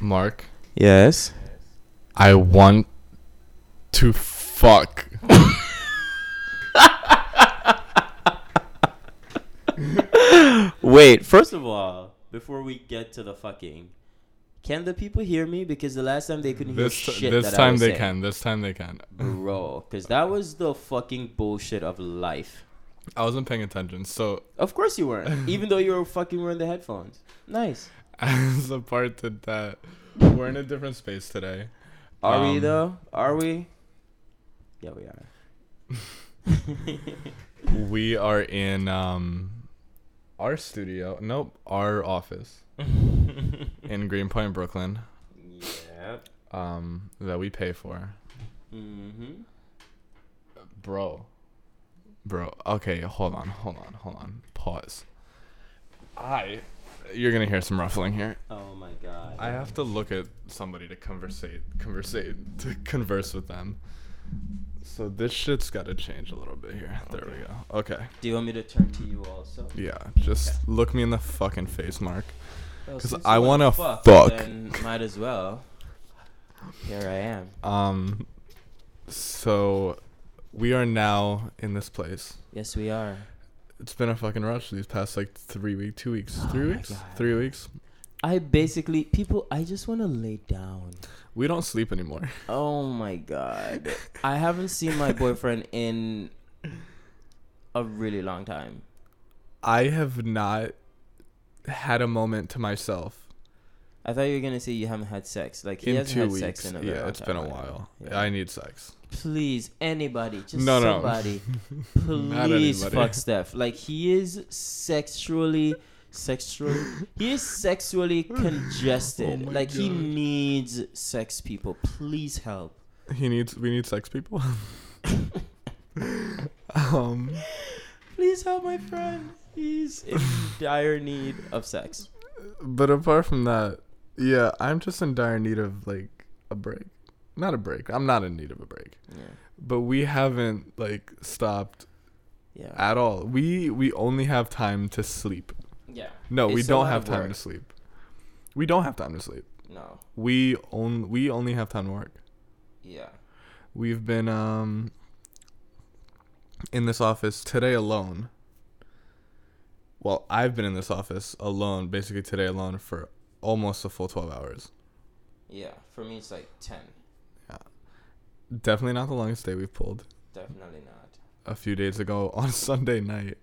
Mark, Yes. I want to fuck. Wait, first of all, before we get to the fucking, can the people hear me? Because the last time they couldn't hear This shit. this that I time they saying. can. This time they can. Bro, because that was the fucking bullshit of life. I wasn't paying attention. So Of course you weren't, even though you were fucking wearing the headphones. Nice. as a part to that, we're in a different space today. Are we Um, though? Are we? Yeah, we are. We are in um our studio. Nope, our office in Greenpoint, Brooklyn. yep. Um, that we pay for. Mm-hmm. Bro. Bro. Okay, hold on, hold on, hold on. Pause. I you're gonna hear some ruffling here. Oh my god. I have to look at somebody to conversate conversate to converse with them. So this shit's gotta change a little bit here. There we go. Okay. Do you want me to turn to you also? Yeah, just look me in the fucking face, Mark. Because since I wanna fuck, fuck. Then might as well. Here I am. Um so we are now in this place. Yes, we are. It's been a fucking rush these past like three weeks, two weeks, Oh three weeks, God. three weeks. I basically people. I just want to lay down. We don't sleep anymore. Oh my god. I haven't seen my boyfriend in a really long time. I have not had a moment to myself I thought you were gonna say you haven't had sex. Like he in hasn't two had weeks. sex in a yeah, it's been a while. Yeah. I need sex. Please, anybody, just No, no. somebody, Not please anybody. fuck Steph. Like he is sexually, sexually, he is sexually congested. Oh like he needs sex people. Please help. He needs. We need sex people. um, Please help my friend. He's in dire need of sex. but apart from that, yeah, I'm just in dire need of like a break. Not a break. I'm not in need of a break. Yeah, But we haven't like stopped yeah, at all. We we only have time to sleep. yeah. No, we It's a don't have time work. to sleep. We don't have time to sleep. No, We only we only have time to work. yeah. We've been um in this office today alone. Well, I've been in this office alone, basically today alone for almost a full 12 hours. Yeah, for me it's like 10. Definitely not the longest day we've pulled. Definitely not. A few days ago on Sunday night,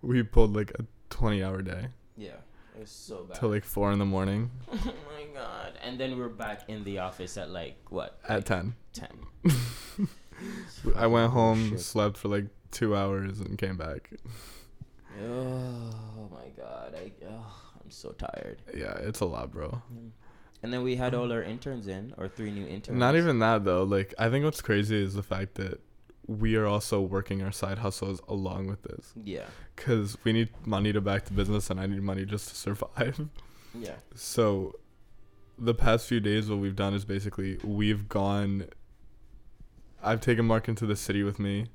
we pulled like a 20 hour day Yeah, it was so bad. till like 4 in the morning oh my god. And then we're back in the office at like, what? at like 10. 10. I went home, Shit. slept for like 2 hours and came back. Oh my god. I, oh, I'm so tired. Yeah, it's a lot, bro. Mm. And then we had um, all our interns in, or three new interns. Not even that though. Like I think what's crazy is the fact that we are also working our side hustles along with this Yeah. because we need money to back the business and I need money just to survive. Yeah. So the past few days, what we've done is basically we've gone. I've taken Mark into the city with me.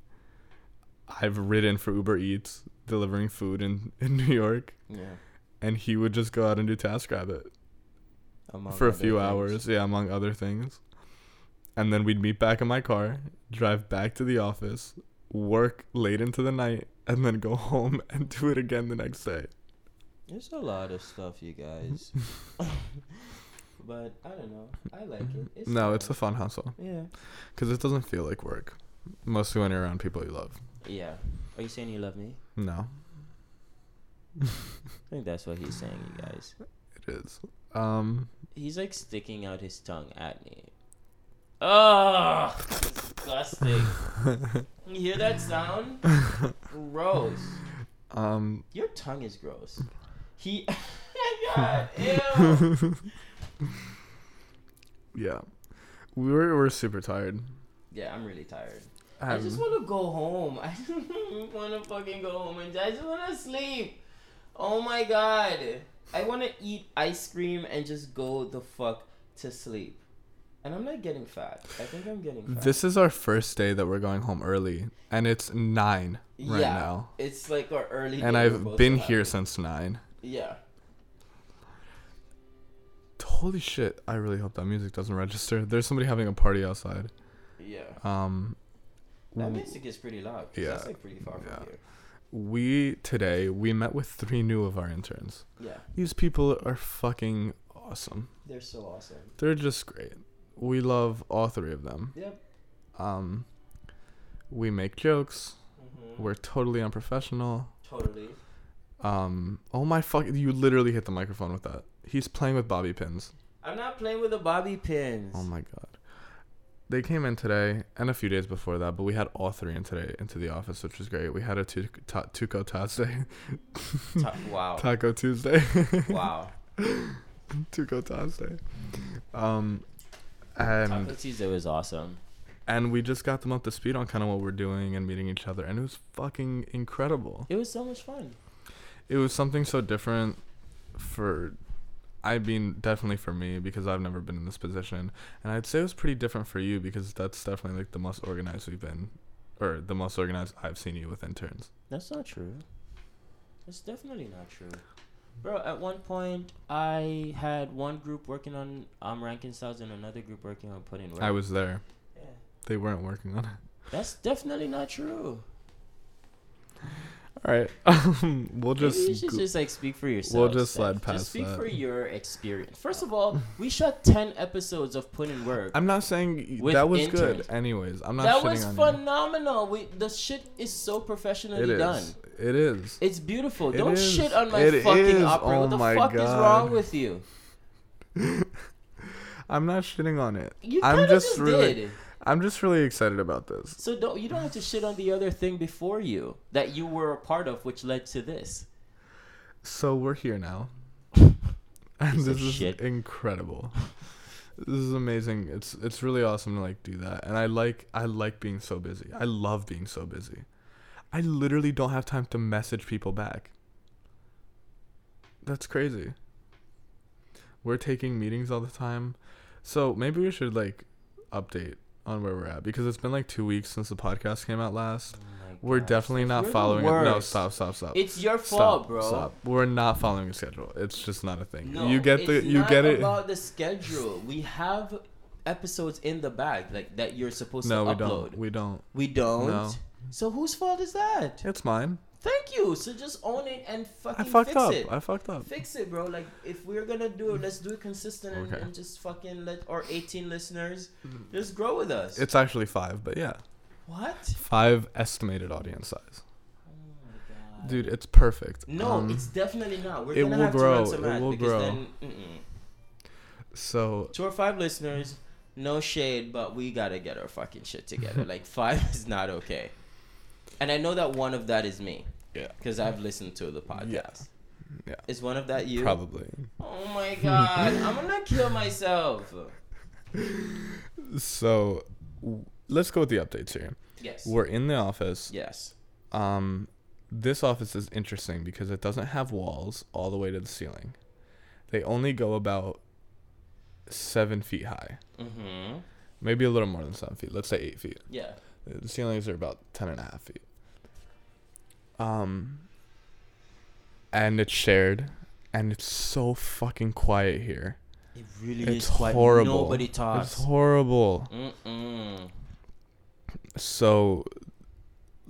I've ridden for Uber Eats, delivering food in, in New York, Yeah. and he would just go out and do TaskRabbit Among for a few things. hours, yeah, among other things. And then we'd meet back in my car, drive back to the office, work late into the night, and then go home and do it again the next day. There's a lot of stuff, you guys. but I don't know. I like it. It's no, fun. it's a fun hustle Yeah. because it doesn't feel like work. Mostly when you're around people you love. Yeah. Are you saying you love me? No, I think that's what he's saying, you guys. it is. Um, He's like sticking out his tongue at me. Oh, disgusting. you hear that sound? Gross. um, Your tongue is gross. He. God, ew. yeah, we were we're super tired. Yeah, I'm really tired. I just Um, want to go home. I just want to fucking go home and I just want to sleep. Oh my god. I want to eat ice cream and just go the fuck to sleep. And I'm not getting fat. I think I'm getting fat. this is our first day that we're going home early, and it's nine right yeah, now, It's like our early. and I've been here since nine. Yeah. Holy shit! I really hope that music doesn't register. There's somebody having a party outside. Yeah. Um, That music is pretty loud. Yeah. That's like pretty far Yeah. from here. We today we met with three new of our interns. Yeah. These people are fucking awesome. They're so awesome. They're just great. We love all three of them. Yep. Um, we make jokes. hmm We're totally unprofessional. Totally. Um, oh my fuck! You literally hit the microphone with that. He's playing with bobby pins. I'm not playing with the bobby pins. Oh my god. They came in today and a few days before that, but we had all three in today into the office, which was great. We had a tu- ta- Tuco Tuesday, Ta- wow. Taco Tuesday, wow. Tuco Tuesday. Um, and Taco Tuesday was awesome. and we just got them up to speed on kind of what we're doing and meeting each other, and it was fucking incredible. It was so much fun. It was something so different for I mean definitely for me because I've never been in this position and I'd say it was pretty different for you because that's definitely like the most organized we've been or the most organized I've seen you with interns. That's not true. That's definitely not true. Bro, at one point I had one group working on um ranking styles and another group working on putting work. I was there. Yeah. They weren't working on it. That's definitely not true. All right. Um, we'll Maybe just you should go- just like speak for yourself. We'll just slide past Just speak that. for your experience. First of all, we shot ten episodes of putting work. I'm not saying With that was good anyways. I'm not that shitting was on phenomenal. We the shit is so professionally It is. done. It is. It's beautiful. It Don't is. shit on my It fucking is. opera. Oh what the my fuck is God. wrong with you? I'm not shitting on it. You I'm kind of just just, really- did. I'm just really excited about this. So don't you don't have to shit on the other thing before you that you were a part of, which led to this. So we're here now. and this is shit. incredible. This is amazing. It's it's really awesome to like do that. And I like I like being so busy. I love being so busy. I literally don't have time to message people back. That's crazy. We're taking meetings all the time. So maybe we should like update on where we're at because it's been like 2 weeks since the podcast came out last. Oh We're definitely not you're following it. No, stop, stop, stop. It's your Stop, fault, bro. Stop. We're not following a schedule. It's just not a thing. No, you get the you get it. about the schedule. We have episodes in the bag like that you're supposed No, to we upload. don't. We don't. We don't. No. So whose fault is that? It's mine. Thank you. So just own it and fucking I fucked fix up. it. I fucked up. Fix it, bro. Like if we're gonna do it, let's do it consistent and, Okay. and just fucking let our 18 listeners just grow with us. It's actually five, but yeah, what? five estimated audience size. Oh my god. Dude, it's perfect. No, Um, it's definitely not. We're it gonna will have grow. to run some It will because grow. then so to our five listeners, no shade, but we gotta get our fucking shit together. like five is not okay. And I know that one of that is me. Yeah. Because I've listened to the podcast. Yeah. Yeah. Is one of that you? probably. Oh my god, I'm gonna kill myself. So w- let's go with the updates here. Yes. We're in the office. yes. Um, this office is interesting because it doesn't have walls all the way to the ceiling. They only go about seven feet high, Mm-hmm. maybe a little more than seven feet. Let's say eight feet. Yeah. The ceilings are about ten and a half feet. Um, and it's shared, and it's so fucking quiet here. It really It's is quite horrible. nobody talks. It's horrible. Mm-mm. So,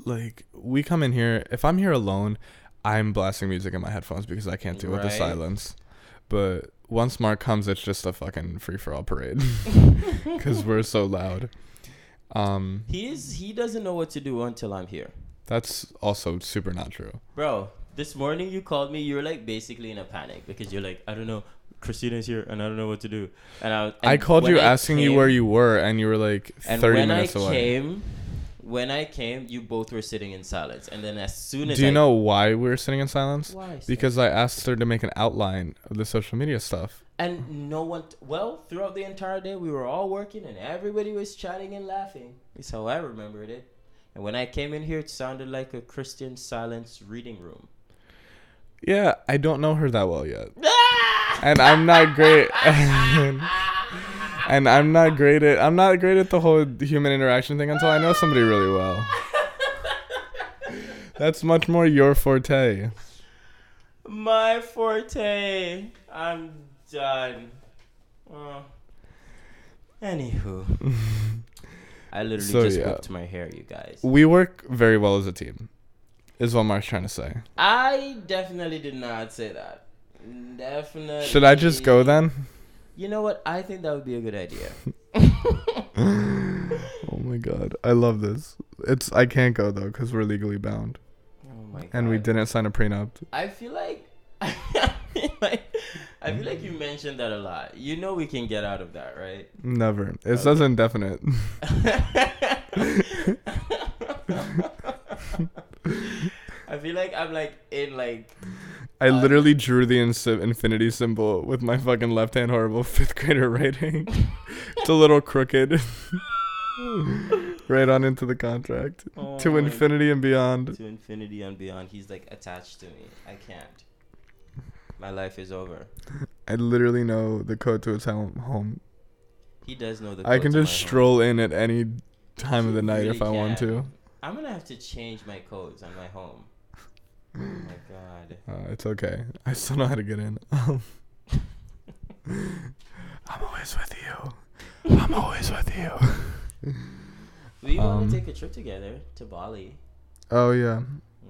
like, we come in here. If I'm here alone, I'm blasting music in my headphones because I can't deal with the silence. But once Mark comes, it's just a fucking free for all parade because we're so loud. Um, He is. He doesn't know what to do until I'm here, that's also super not true. bro. This morning you called me. You were like basically in a panic because you're like, I don't know. Christina's here and I don't know what to do. And I. I called you I asking you where you were, and you were like And 30 when minutes I away. came, when I came, you both were sitting in silence. And then as soon as Do you I, know why we were sitting in silence? why? Because I asked her to make an outline of the social media stuff. And no one, well, throughout the entire day, we were all working and everybody was chatting and laughing. That's how I remembered it. And when I came in here, it sounded like a Christian silence reading room. Yeah, I don't know her that well yet. and I'm not great. and I'm not great at I'm not great at the whole human interaction thing until I know somebody really well. That's much more your forte. My forte. I'm done. Uh, anywho, I literally So, just yeah. whipped my hair, you guys. we work very well as a team. Is what Mark's trying to say. I definitely did not say that. Definitely. Should I just go then? You know what? I think that would be a good idea. oh my god, I love this. It's I can't go though because we're legally bound, Oh my god. and we didn't sign a prenup. I feel like. I feel like I feel like you mentioned that a lot. You know we can get out of that, right? Never. It Okay. says indefinite. I feel like I'm like in like I Uh, literally drew the ins- infinity symbol with my fucking left hand horrible fifth grader writing. it's a little crooked. right on into the contract. oh to infinity and beyond. to infinity and beyond. He's like attached to me. I can't. My life is over. I literally know the code to his home. He does know the. I can to just my home. stroll in at any time of the night really if I want to. I'm gonna have to change my codes on my home. Oh my god. Uh, it's okay. I still know how to get in. I'm always with you. I'm always with you. We want Um, to take a trip together to Bali. Oh yeah,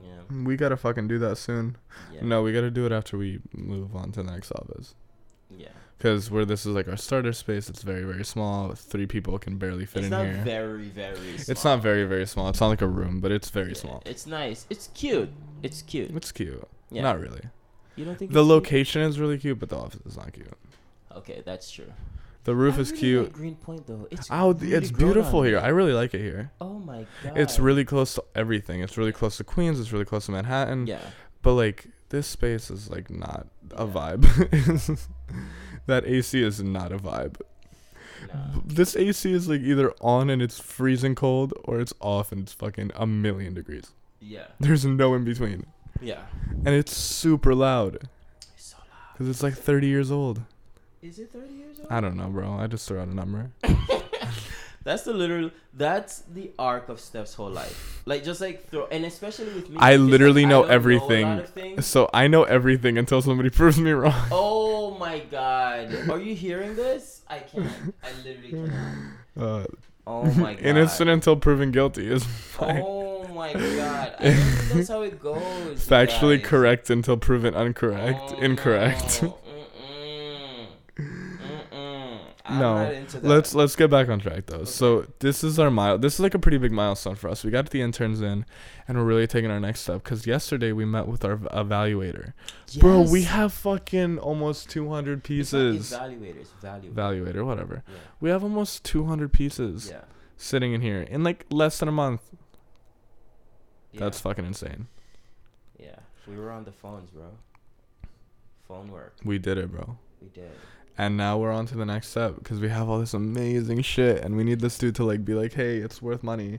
Yeah. we gotta fucking do that soon. Yeah. No, we gotta do it after we move on to the next office. Yeah. Because where this is like our starter space, it's very very small. Three people can barely fit It's in not here. very very. it's not very very small. It's not like a room, but it's very Yeah, small. It's nice. It's cute. It's cute. It's cute. Yeah. Not really. You don't think The it's cute? location is really cute, but the office is not cute. Okay, that's true. The roof I is really cute. like Greenpoint though. It's Oh, really it's beautiful here. I really like it here. Oh my god. It's really close to everything. It's really close to Queens. It's really close to Manhattan. Yeah. But like this space is like not a Yeah. vibe. that AC is not a vibe. Nah. This AC is like either on and it's freezing cold or it's off and it's fucking a million degrees. Yeah. There's no in between. Yeah. And it's super loud It's so loud. cuz it's like 30 years old. Is it 30 years old? I don't know, bro. I just threw out a number. That's the literal. That's the arc of Steph's whole life. Like just like throw, and especially with me. I like, literally I know lot everything. things. So I know everything until somebody proves me wrong. Oh my god! Are you hearing this? I can't. I literally cannot. Uh, Oh my god. innocent until proven guilty is fine. Oh my god! I think that's how it goes. Factually correct until proven incorrect. Oh, Incorrect. No. Mm-mm. Mm-mm. I'm No, not into that. Let's let's get back on track though. So this is our mile. This is like a pretty big milestone for us. We got the interns in, and we're really taking our next step. Cause yesterday we met with our evaluator. Bro, we have fucking almost 200 It's pieces. Evaluators, evaluators. Evaluator, whatever. Yeah. We have almost 200 pieces Yeah. sitting in here in like less than a month. yeah. That's fucking insane. Yeah. We were on the phones, bro. Phone work. We did it, bro. We did. And now we're on to the next step because we have all this amazing shit, and we need this dude to like be like, "Hey, it's worth money."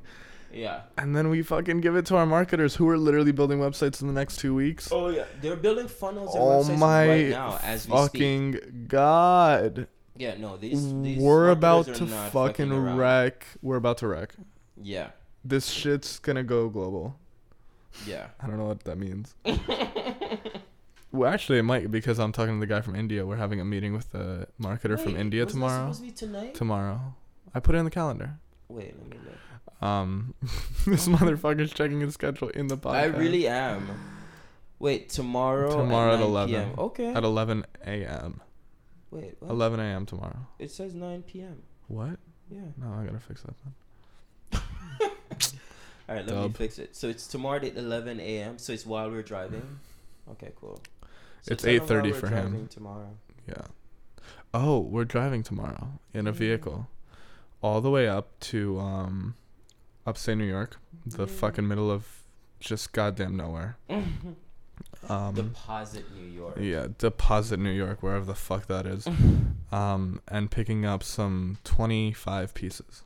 Yeah. And then we fucking give it to our marketers who are literally building websites in the next two weeks. Oh yeah. They're building funnels and Oh websites my right now as we speak. fucking god. Yeah. No. These. these We're about to not fucking wreck. We're about to wreck. Yeah. This shit's gonna go global. Yeah. I don't know what that means. Well, actually, it might because I'm talking to the guy from India. We're having a meeting with the marketer from India tomorrow. supposed to be tonight? Tomorrow. I put it in the calendar. Wait. Let me look. Um, this motherfucker's checking his schedule in the podcast. I really am. Wait, tomorrow. Tomorrow at at 11. PM. Okay. at 11 a.m. Wait. What? 11 a.m. tomorrow. It says 9 p.m. What? Yeah. No, I gotta fix that then. All right, let me fix it. So it's tomorrow at 11 a.m. So it's while we're driving. Okay, cool. So It's tell them while 8:30 for him. Tomorrow. Yeah. Oh, we're driving tomorrow in a Yeah. vehicle, all the way up to um, upstate New York, the Yeah. fucking middle of just goddamn nowhere. Um, Deposit New York. yeah, Deposit New York, wherever the fuck that is. um, and picking up some 25 pieces.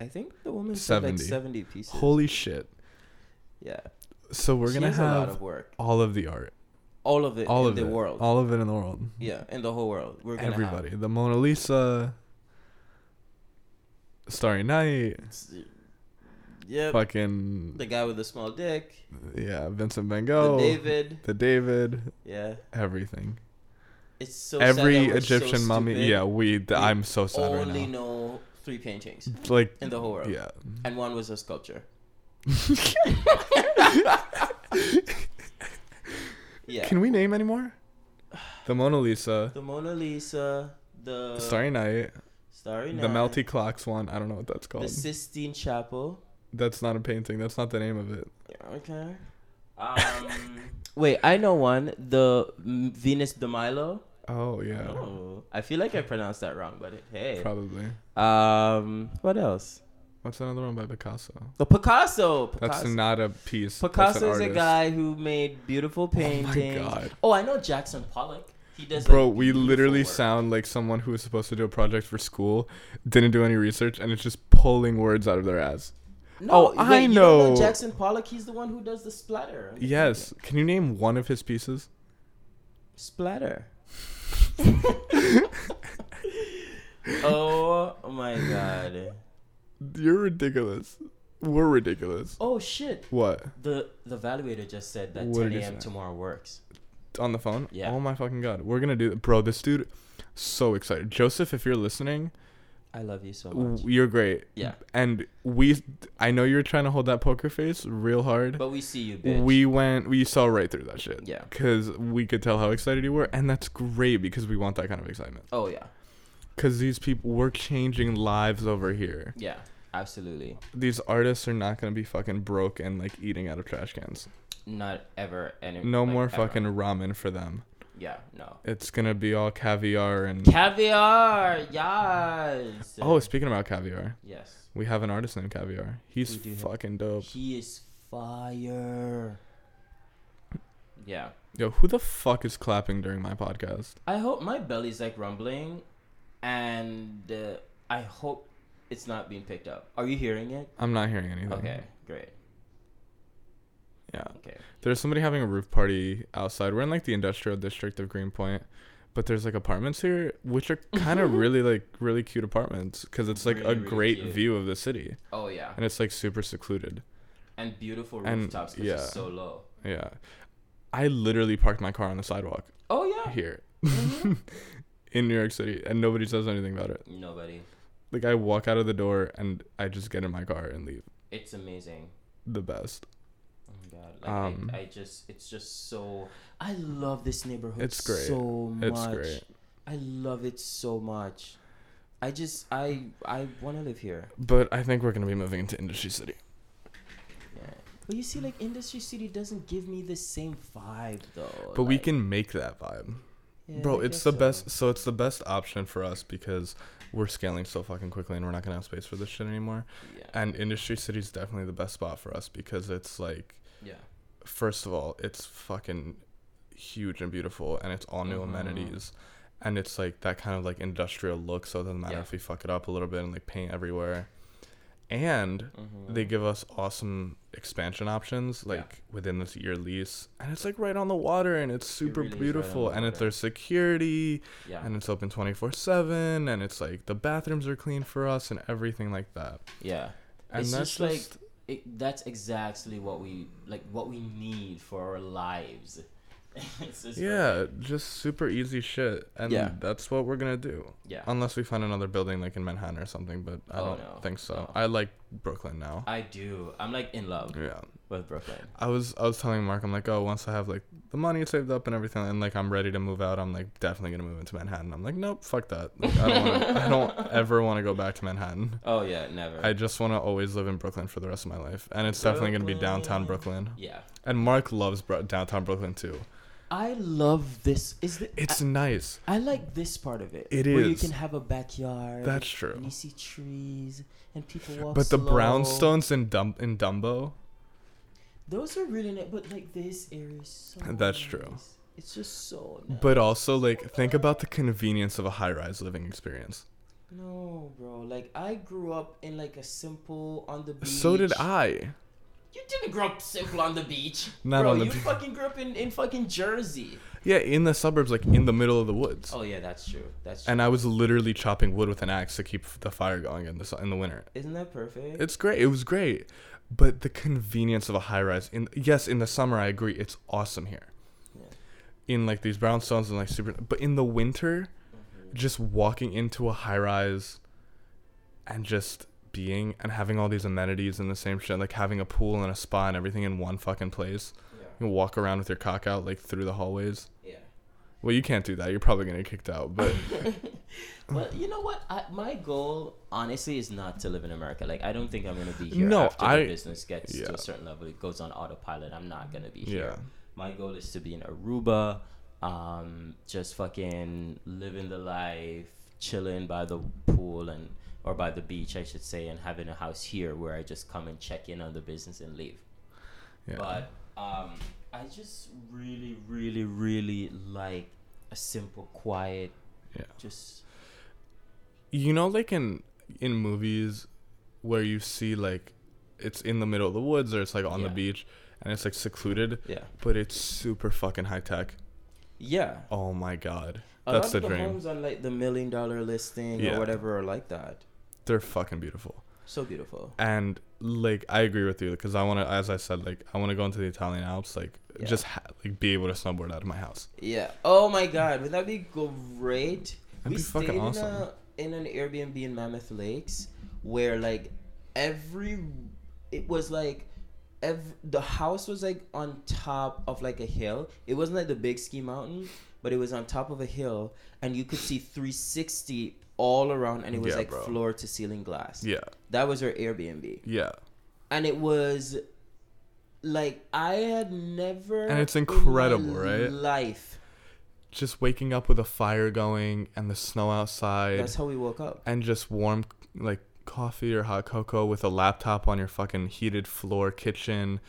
I think the woman said like 70. 70 pieces. Holy shit! yeah. So we're She gonna has a lot have of work. all of the art, All of it all in of the it, world. all of it in the world. yeah, in the whole world. We're gonna Everybody, the Mona Lisa, Starry Night, Yeah. Fucking The guy with the small dick. yeah, Vincent Van Gogh, The David. the David, Yeah. everything. It's so sad Every we're so Egyptian mummy. stupid. Yeah, we. We I'm so sad right only now. know three paintings Like, in the whole world, yeah. and one was a sculpture. yeah, Can we name anymore? The Mona Lisa, the Mona Lisa, the Starry Night, Starry Night. the Melty Clocks one. I don't know what that's called. the. Sistine Chapel. That's not a painting. That's not the name of it. Yeah, Okay. Um, wait, I know one. The Venus de Milo. Oh yeah, Oh, I feel like I pronounced that wrong, but it, hey. probably. Um, what else? What's another one by Picasso? The Picasso. That's not a piece. Picasso is a guy who made beautiful paintings. Oh my. God. Oh, I know Jackson Pollock. He does. Bro, like, we literally work. sound like someone who was supposed to do a project for school, didn't do any research, and it's just pulling words out of their ass. No, Oh, wait, I don't know. Jackson Pollock. He's the one who does the splatter. Yes. Can you name one of his pieces? Splatter. oh my god. You're ridiculous. We're ridiculous. Oh shit. What? The the evaluator just said that What 10 did he a.m. say? tomorrow works. On the phone? Yeah. Oh my fucking god. We're gonna do Bro, this dude, so excited. Joseph, if you're listening, I love you so w- much. you're great. Yeah. And we, I know you're trying to hold that poker face real hard. But we see you, bitch. We went, we saw right through that shit. Yeah. Because we could tell how excited you were. And that's great because we want that kind of excitement. Oh yeah. Because these people, we're changing lives over here. Yeah. Absolutely. These artists are not going to be fucking broke and like eating out of trash cans. Not ever any. No like, more ever. fucking ramen for them. Yeah. No. It's going to be all caviar and. Caviar. Yes. oh, speaking about caviar, Yes. we have an artist named Caviar. He's We do have- fucking dope. He is fire. Yeah. Yo, who the fuck is clapping during my podcast? I hope my belly's like rumbling, and uh, I hope it's not being picked up. Are you hearing it? I'm not hearing anything. Okay. Great. Yeah. Okay. There's somebody having a roof party outside. We're in like the industrial district of Greenpoint, but there's like apartments here, which are kind of really like really cute apartments because it's like Really, a really great cute. view of the city Oh yeah. and it's like super secluded. And beautiful rooftops because yeah. it's so low. Yeah. I literally parked my car on the sidewalk Oh yeah. here Mhm. in New York City and nobody says anything about it. Nobody. Like I walk out of the door and I just get in my car and leave. It's amazing. The best. Oh my god. Like Um, I, I just it's just so I love this neighborhood It's great. so much. It's great. I love it so much. I just I I want to live here. But I think we're going to be moving into Industry City. Yeah. But you see like Industry City doesn't give me the same vibe though. But we can make that vibe. Yeah, Bro, it's the so. best. So it's the best option for us because we're scaling so fucking quickly and we're not gonna have space for this shit anymore. Yeah. And Industry City is definitely the best spot for us because it's like, yeah. first of all, it's fucking huge and beautiful, and it's all new Mhm. amenities, and it's like that kind of like industrial look. So it doesn't matter Yeah. if we fuck it up a little bit and like paint everywhere. And Mhm. they give us awesome expansion options like within this year lease and it's like right on the water and it's super really is right beautiful and it's there's security yeah. and it's open 24/7 and it's like the bathrooms are clean for us and everything like that. yeah. And It's that's just like- just It, that's exactly what we like what we need for our lives. yeah, just super easy shit and Yeah. that's what we're going to do. Yeah. Unless we find another building like in Manhattan or something, but I Oh, don't no, think so. no. I like Brooklyn now. I do. I'm like in love yeah. with Brooklyn. I was I was telling Mark I'm like, "Oh, once I have like the money saved up and everything and like I'm ready to move out, I'm like definitely going to move into Manhattan." I'm like, "Nope, fuck that. Like, I don't wanna, I don't ever want to go back to Manhattan. Oh yeah, never. I just want to always live in Brooklyn for the rest of my life." And it's definitely going to be downtown Brooklyn. yeah. And Mark loves bro- downtown Brooklyn too. I love this. Is the It's nice. I, I like this part of it. It where you is. can have a backyard. That's true. And you see trees and people walk. But the slow. brownstones in Dum- in Dumbo, Those are really nice. But like this area is so. That's true. It's just so. Nice. but also like think about the convenience of a high-rise living experience. No, bro. Like I grew up in like a simple on the beach. So did I. You didn't grow up simple on the beach. Not bro, on the you beach. fucking grew up in, in fucking Jersey. Yeah, in the suburbs like in the middle of the woods. Oh yeah, that's true. That's true. and I was literally chopping wood with an axe to keep the fire going in the su- in the winter. Isn't that perfect? It's great. It was great, but the convenience of a high rise in yes, in the summer I agree, it's awesome here. Yeah. in like these brownstones and like super but in the winter mm-hmm. just walking into a high rise and just being and having all these amenities and the same shit like having a pool and a spa and everything in one fucking place Yeah. you can walk around with your cock out like through the hallways Yeah. well you can't do that you're probably gonna get kicked out but well, you know what? I, my goal, honestly, is not to live in America. Like, I don't think I'm gonna be here No, after I- the business gets to a certain level. It goes on autopilot. I'm not gonna be yeah here. My goal is to be in Aruba, um, just fucking living the life, chilling by the pool and or by the beach, I should say, and having a house here where I just come and check in on the business and leave. yeah But um, I just really, really, really like a simple, quiet, Yeah. just you know like in in movies where you see like it's in the middle of the woods or it's like on the beach and it's like secluded yeah, but it's super fucking high tech yeah. oh my god A That's lot the of the dream. homes on like the million dollar listing Yeah. or whatever are like that. They're fucking beautiful So beautiful. and like i agree with you because i want to as i said like i want to go into the italian alps like Yeah. just ha- like be able to snowboard out of my house Yeah. Oh my God, would that be great? That'd we be fucking stayed awesome. in a in an Airbnb in Mammoth Lakes where like every it was like every the house was like on top of like a hill. It wasn't like the big ski mountain, but it was on top of a hill, and you could see 360 all around, and it was Yeah, like bro. floor to ceiling glass. yeah That was our Airbnb, yeah and it was like I had never And it's in incredible, right? Life. just waking up with a fire going and the snow outside That's how we woke up. and just warm like coffee or hot cocoa with a laptop on your fucking heated floor kitchen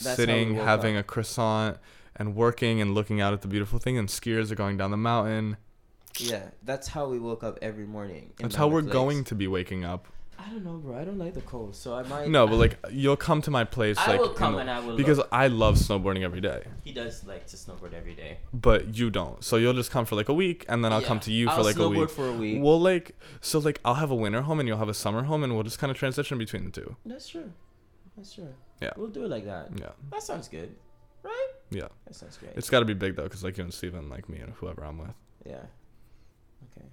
That's sitting having up. a croissant and working and looking out at the beautiful thing and skiers are going down the mountain Yeah, that's how we woke up every morning. that's how we're Mammoth going to be waking up I don't know, bro. I don't like the cold, so I might. no but like you'll come to my place I like will come the- and I will. because look. i love snowboarding every day he does like to snowboard every day. but you don't so you'll just come for like a week and then i'll come to you for I'll like a snowboard week for a week. we'll like so like i'll have a winter home and you'll have a summer home and we'll just kind of transition between the two That's true. That's true. Yeah. We'll do it like that. yeah That sounds good, right? yeah That sounds great. It's got to be big though, because like you and Steven, like me and whoever I'm with. yeah. Okay.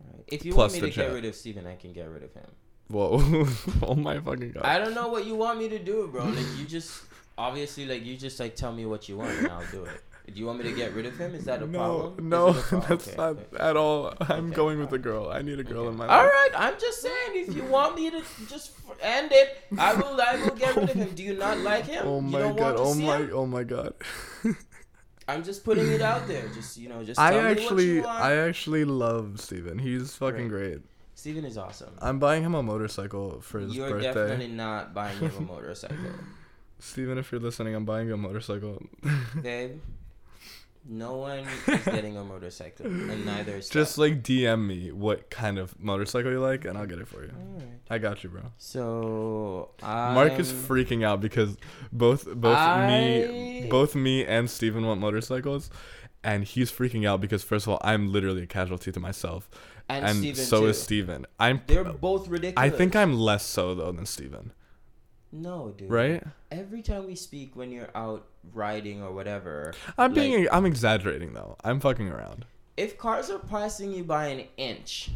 All right. If you Plus want me to get rid of Steven, I can get rid of him. Whoa! oh my fucking god! I don't know what you want me to do, bro. Like you just obviously like you just like tell me what you want and I'll do it. Do you want me to get rid of him? Is that a no, problem? No, a problem? that's Okay, not okay. at all. I'm Okay, going with a girl. I need a girl in my All life. right, I'm just saying. If you want me to just end it, I will. I will get rid of him. Do you not like him? Oh you my don't god! Want to Oh my! Him? Oh my god! I'm just putting it out there. Just you know, just I tell me what actually. I actually love Steven. He's fucking great. Steven is awesome. I'm buying him a motorcycle for his You're birthday. definitely not buying him a motorcycle, Steven, if you're listening, I'm buying you a motorcycle. babe. No one is getting a motorcycle, and neither is Just like DM me what kind of motorcycle you like, and I'll get it for you. I got you, bro. So I. Mark is freaking out because both both me both me and Steven want motorcycles and he's freaking out because first of all I'm literally a casualty to myself and, and, Steven so too. is Steven. I'm They're both ridiculous. I think I'm less so though than Steven. No, dude. Right? Every time we speak, when you're out riding or whatever, I'm Like- being I'm exaggerating though. I'm fucking around. if cars are passing you by an inch,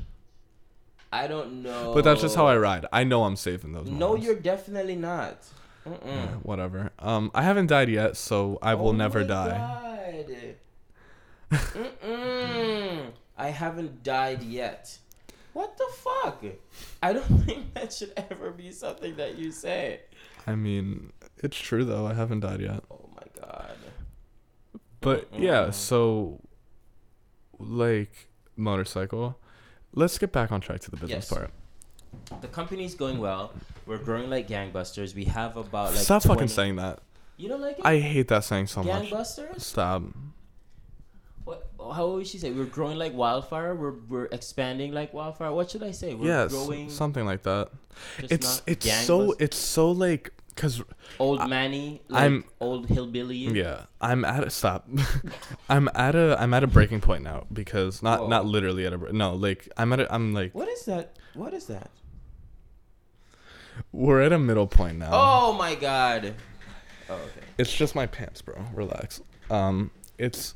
I don't know. But that's just how I ride. I know I'm safe in those No, moments. you're definitely not. Yeah, whatever. Um I haven't died yet, so I will Oh never my die. I haven't died yet. What the fuck? I don't think that should ever be something that you say. I mean, it's true though. I haven't died yet. Oh my god. But uh-uh. yeah, Mm-mm. so like motorcycle. Let's get back on track to the business Yes. part. The company's going well. We're growing like gangbusters. We have about like Stop 20 fucking saying that. You don't like it? I hate that saying so much. gangbusters? Stop. What? How would she say? We're growing like wildfire. We're we're expanding like wildfire. What should I say? We're yes, growing. something like that. It's it's so it's so like cuz old manny. Like I'm- old hillbilly. yeah, I'm at a stop. I'm at a I'm at a breaking point now because not Whoa. not literally at a no, like I'm at a, I'm like What is that? What is that? we're at a middle point now. Oh my god. Oh okay. It's just my pants, bro. Relax. Um it's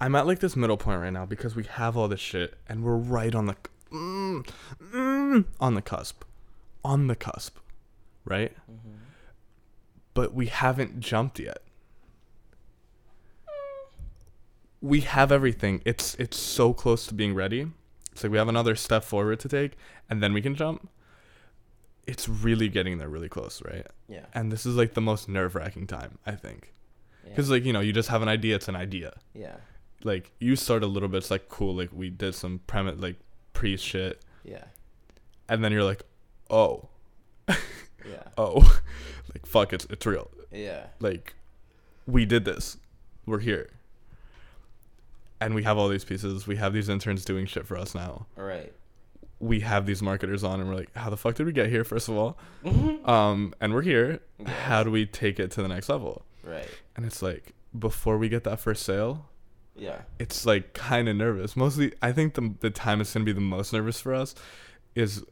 I'm at like this middle point right now because we have all this shit and we're right on the mm, mm, on the cusp, on the cusp, right? Mm-hmm. But we haven't jumped yet. We have everything. It's it's so close to being ready. It's like we have another step forward to take, and then we can jump. It's really getting there, really close, right? Yeah. And this is like the most nerve wracking time, I think. Yeah. Because, like, you know, you just have an idea, it's an idea. yeah. Like, you start a little bit, it's like, cool, like, we did some premise, like, pre shit. Yeah. And then you're like, oh, Yeah. oh, like, fuck, it's, it's real. Yeah. Like, we did this. We're here. And we have all these pieces. We have these interns doing shit for us now. All right. We have these marketers on, and we're like, how the fuck did we get here, first of all? Um, and we're here. Yeah. How do we take it to the next level? Right. And it's like, before we get that first sale, Yeah. it's like kind of nervous. Mostly, I think the the time it's gonna be the most nervous for us is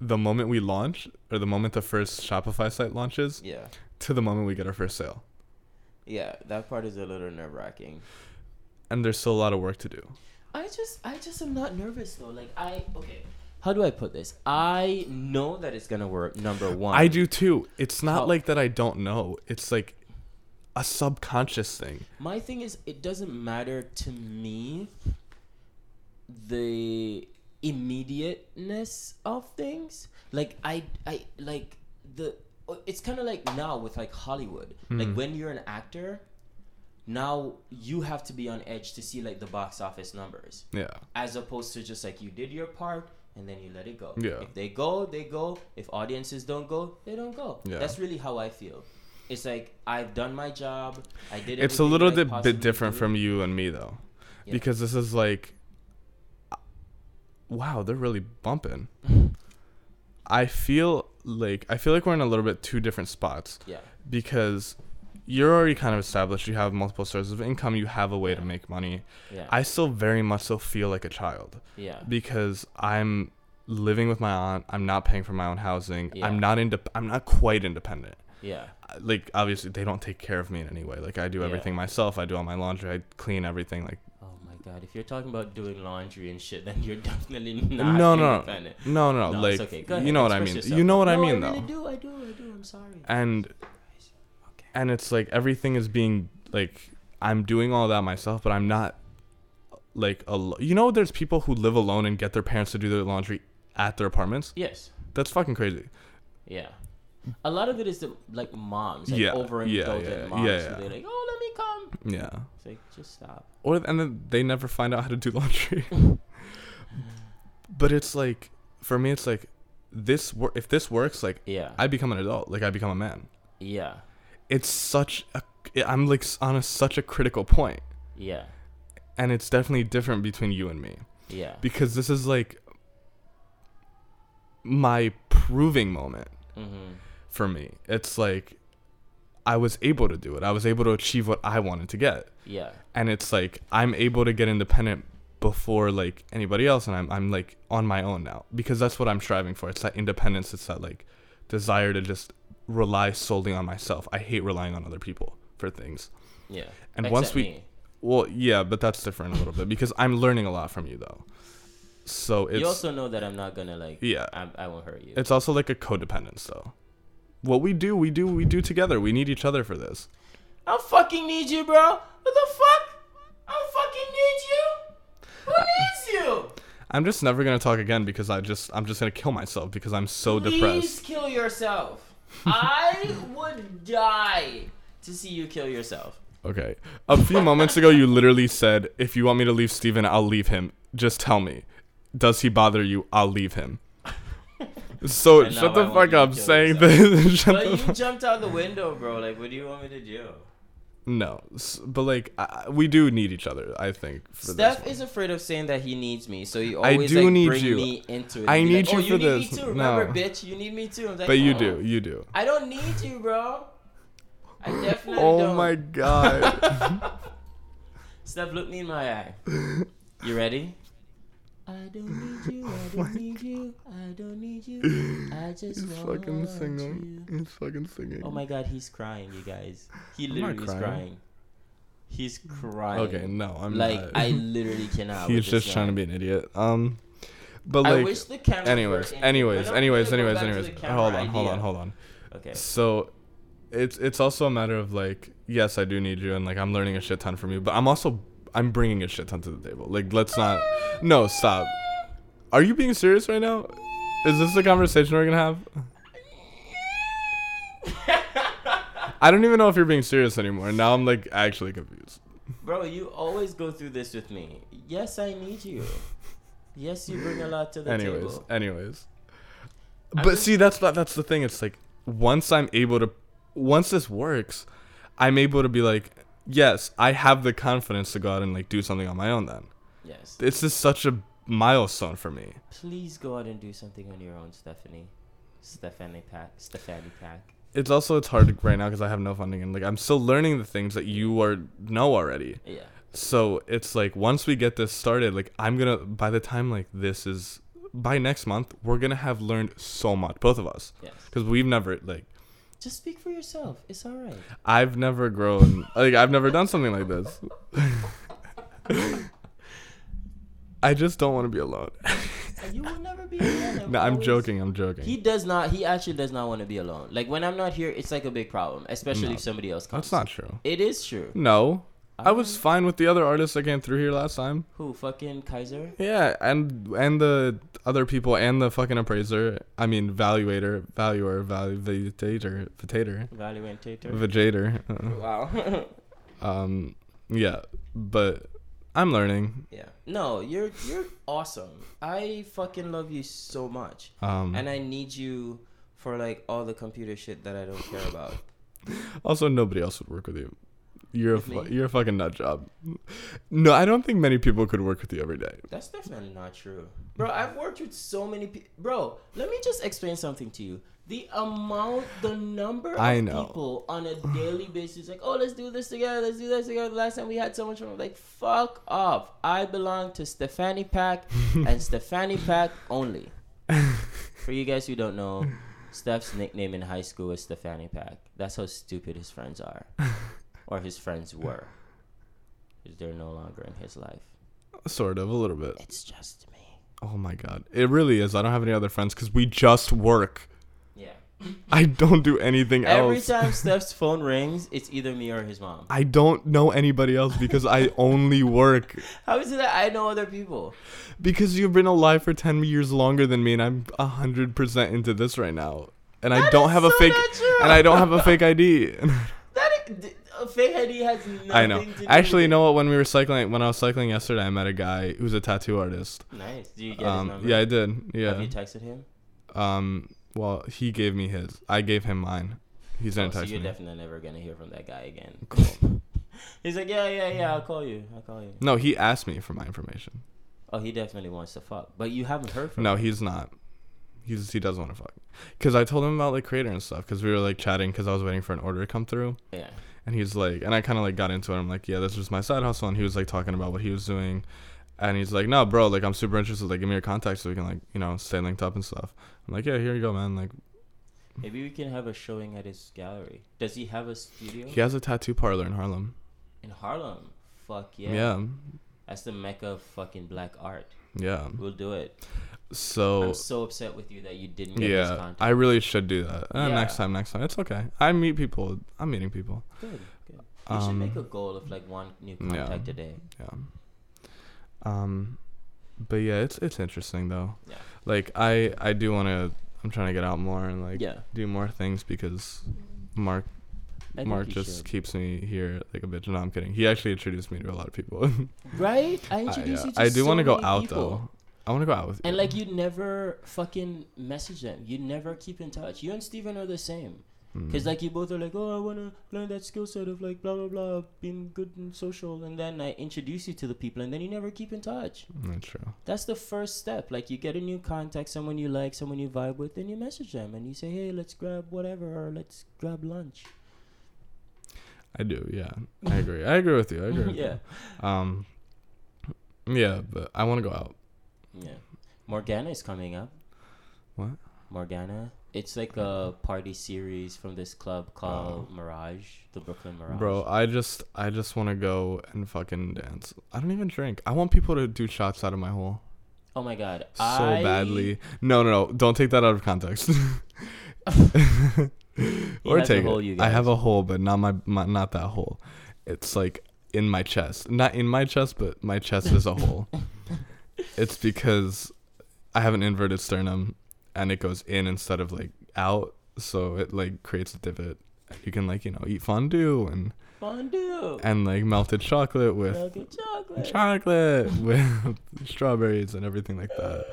the moment we launch or the moment the first Shopify site launches Yeah. to the moment we get our first sale. Yeah. That part is a little nerve wracking. And there's still a lot of work to do. I just I just am not nervous though. Like I okay. How do I put this? I know that it's gonna work. Number one. I do too. It's not How- like that I don't know. It's like a subconscious thing. My thing is, it doesn't matter to me the immediateness of things. Like I, I like the. It's kind of like now with like Hollywood. Like hmm. when you're an actor, now you have to be on edge to see like the box office numbers, Yeah. as opposed to just like you did your part and then you let it go. Yeah. If they go, they go. If audiences don't go, they don't go. Yeah. That's really how I feel. It's like I've done my job. I did. It. It's a little bit bit different from you and me though. Yeah. Because this is like wow, they're really bumping. I feel like I feel like we're in a little bit two different spots Yeah. because you're already kind of established. You have multiple sources of income. You have a way to make money. Yeah. I still very much so feel like a child yeah. because I'm living with my aunt. I'm not paying for my own housing. Yeah. I'm not indep- I'm not quite independent. Yeah. Uh, like obviously they don't take care of me in any way. Like I do Yeah. everything myself. I do all my laundry. I clean everything. Like god, if you're talking about doing laundry and shit, then you're definitely not no, no, independent. no, no, No, like it's okay. Go you know what I mean. yourself. You know what I mean I really though. do. I do. I do. I'm sorry. And Okay. and it's like everything is being like I'm doing all that myself, but I'm not like al- you know there's people who live alone and get their parents to do their laundry at their apartments. Yes. That's fucking crazy. Yeah. A lot of it is the like moms, like Yeah, overindulgent yeah, yeah, moms. yeah, yeah. They're like, oh, let me come. Yeah. It's like, just stop. Or and then they never find out how to do laundry. but it's like for me it's like this wor- if this works like Yeah. I become an adult, like I become a man. yeah. It's such a I'm like on a, such a critical point Yeah. and it's definitely different between you and me Yeah. because this is like my proving moment Mm-hmm. For me. It's like I was able to do it. I was able to achieve what I wanted to get. Yeah. And it's like I'm able to get independent before like anybody else and I'm I'm like on my own now because that's what I'm striving for. It's that independence, it's that like desire to just rely solely on myself. I hate relying on other people for things. Yeah. And Except once we me. well, yeah, but that's different a little bit because I'm learning a lot from you though. So it's you also know that I'm not gonna like. yeah. I, I won't hurt you. It's also like a codependence though. What we do, we do, we do together. We need each other for this. I fucking need you, bro. What the fuck? I fucking need you. Who needs you? I'm just never gonna talk again because I just I'm just gonna kill myself because I'm so depressed. Please kill yourself. I would die to see you kill yourself. Okay. A few moments ago you literally said, if you want me to leave Steven, I'll leave him. Just tell me. Does he bother you? I'll leave him. So And shut now I the fuck up saying this. shut But you jumped out the window, bro. Like, what do you want me to do? No, but like I, I- we do need each other. I think. For Steph this is afraid of saying that he needs me, so you I always do like need bring you. me into it. I need like, you oh, for you need this. Me too. Remember, No. bitch, you need me too. I was like, But you "Oh, do. You do. I don't need you, bro. I definitely Oh don't. Oh my god. Steph, look me in my eye. You ready? I don't need you. I don't need you. I don't need you. I just He's want fucking singing. you. He's fucking singing. Oh my god, he's crying, you guys. He literally is crying. crying. He's crying. Okay, no, I'm like not. I literally cannot. He's just trying to be an idiot. Um, but I like, wish the camera. anyways, anyways, anyways, anyways, anyways. Hold on, hold on, hold on. Okay. So, it's it's also a matter of like, yes, I do need you, and like I'm learning a shit ton from you, but I'm also I'm bringing a shit ton to the table. Like, let's not. No, stop. Are you being serious right now? Is this the conversation we're gonna have? I don't even know if you're being serious anymore. Now I'm like actually confused. Bro, you always go through this with me. Yes, I need you. Yes, you bring a lot to the anyways, table. anyways. I'm But just- see, that's that's the thing. It's like once I'm able to, once this works, I'm able to be like, yes, I have the confidence to go out and like do something on my own. Then Yes. This is such a milestone for me. Please go out and do something on your own, Stephanie. Stephanie Pack. Stephanie Pack. It's also it's hard right now because I have no funding and like I'm still learning the things that you are know already. Yeah. So it's like once we get this started, like I'm gonna by the time like this is by next month, we're gonna have learned so much, both of us, Yes. because we've never like Just speak for yourself. It's all right. I've never grown like I've never done something like this. I just don't want to be alone. You will never be alone. no, I'm Always- joking. I'm joking. He does not. He actually does not want to be alone. Like when I'm not here, it's like a big problem, especially No. if somebody else comes. That's not true. It is true. No, I was fine with the other artists that came through here last time. Who fucking Kaiser? Yeah, and and the other people and the fucking appraiser. I mean, valuator, valuer, validator, vitator, Evaluator. vajator. Wow. um, yeah, but I'm learning. yeah. No, you're you're awesome. I fucking love you so much, Um, and I need you for like all the computer shit that I don't care about. Also, nobody else would work with you. You're a fu- you're a fucking nut job. No, I don't think many people could work with you every day. That's definitely not true. Bro, I've worked with so many people. Bro, let me just explain something to you. The amount, the number of I know. people on a daily basis, like, oh, let's do this together, let's do this together. The last time we had so much fun, like, fuck off. I belong to Stefani Pack and Stefani Pack only. For you guys who don't know, Steph's nickname in high school was Stefani Pack. That's how stupid his friends are. or his friends were. Because they're no longer in his life. Sort of, a little bit. It's just me. Oh my god, it really is. I don't have any other friends because we just work. Yeah. I don't do anything Every else. Every time Steph's phone rings, it's either me or his mom. I don't know anybody else because I only work. How is it that I know other people? Because you've been alive for ten years longer than me, and I'm hundred percent into this right now. And I don't have a fake, and I don't have a fake ID. That has nothing I know. to do Actually, you know what? When we were cycling, when I was cycling yesterday, I met a guy who's a tattoo artist. Nice. Do you get his Um, number? yeah, I did. Have Yeah. you texted him? Um, well, he gave me his. I gave him mine. He's Oh, gonna so you're me. definitely never gonna hear from that guy again. Cool. He's like, yeah, yeah, yeah. I'll call you. I'll call you. No, he asked me for my information. Oh, he definitely wants to fuck, but you haven't heard from No, him. he's not. He's he doesn't want to fuck. Cause I told him about like creator and stuff. Cause we were like chatting. Cause I was waiting for an order to come through. Yeah. And he's like, and I kind of like got into it. I'm like, yeah, this is my side hustle. And he was like talking about what he was doing. And he's like, no, bro, like I'm super interested. Like, give me your contact so we can like you know stay linked up and stuff. I'm like, yeah, here you go, man. Like, Maybe we can have a showing at his gallery. Does he have a studio he has a tattoo parlor in Harlem. in Harlem? Fuck yeah. Yeah, That's the mecca of fucking black art. yeah. We'll do it. So I'm so upset with you that you didn't get yeah, contact. I really should do that. Uh, Yeah. Next time, next time. It's okay. I meet people. I'm meeting people. Good, good. You should Um, make a goal of like one new yeah. contact a day. Yeah. Um, but yeah, it's it's interesting though. Yeah. Like I I do want to. I'm trying to get out more and like Yeah. do more things because Mark I Mark just should. keeps me here like a bitch. No, I'm kidding. He actually introduced me to a lot of people. right. I I, introduced yeah. you to I do so want to go out people. though. I want to go out with you. And like you never fucking message them. You never keep in touch. You and Steven are the same. Mm. Cause like you both are like, oh, I wanna learn that skill set of like blah blah blah, being good and social, and then I introduce you to the people, and then you never keep in touch. That's true. That's the first step. Like you get a new contact, someone you like, someone you vibe with, then you message them and you say, hey, let's grab whatever, or let's grab lunch. I do. Yeah, I agree. I agree with you. I agree. With yeah, You. Um. Yeah, but I want to go out. Yeah. Morgana is coming up. What? Morgana, It's like a party series from this club called oh. Mirage, the Brooklyn Mirage. Bro, I just I just want to go and fucking dance. I don't even drink. I want people to do shots out of my hole Oh my god. so I- badly. No, no, no. Don't take that out of context. or take hole, it. I have a hole, but not my, my not that hole. It's like in my chest. Not in my chest, but my chest is a hole. It's because I have an inverted sternum and it goes in instead of like out, so it like creates a divot. You can like, you know, eat fondue and Fondue. and like melted chocolate with melted chocolate. chocolate with strawberries and everything like that.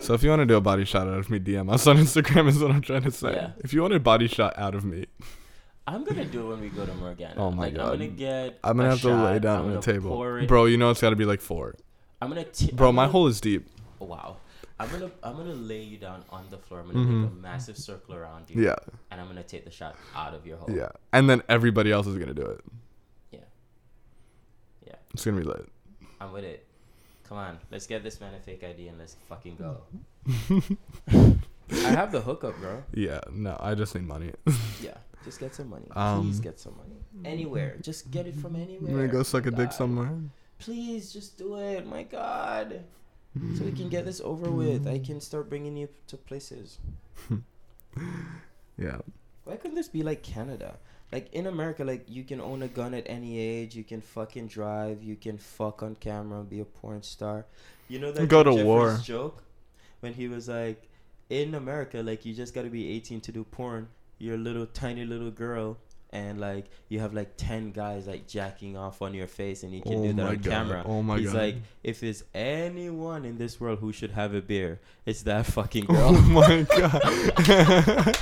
So if you want to do a body shot out of me, DM us on Instagram is what I'm trying to say. Yeah. If you want a body shot out of me, I'm gonna do it when we go to Morgana. Oh my like, I'm God. gonna get. I'm gonna have to lay down I'm on the table, bro. You know it's got to be like four, I'm gonna. T- bro. I'm My gonna- hole is deep. Wow. I'm gonna I'm gonna lay you down on the floor. I'm gonna make Mhm. a massive circle around you. Yeah, And I'm gonna take the shot out of your hole. yeah. And then everybody else is gonna do it. Yeah. Yeah. It's gonna be lit. I'm with it. Come on, let's get this man a fake ID and let's fucking go. I have the hookup, bro. Yeah. No, I just need money. Yeah, just get some money. Um, Please get some money. Anywhere, just get it from anywhere. I'm gonna go suck a My dick somewhere. Please, just do it. My God. So we can get hmm. this over with. I can start bringing you to places. Yeah. Why couldn't this be like Canada? Like in America, like you can own a gun at any age, you can fucking drive, you can fuck on camera, be a porn star. You know that Go Jim to Jefferies war. joke when he was like, in America, like you just gotta be 18 to do porn. You're a little tiny little girl, and like you have like 10 guys like jacking off on your face, and you can oh do that on god. camera. Oh my He's god. like, if there's anyone in this world who should have a beer, it's that fucking oh girl oh my god.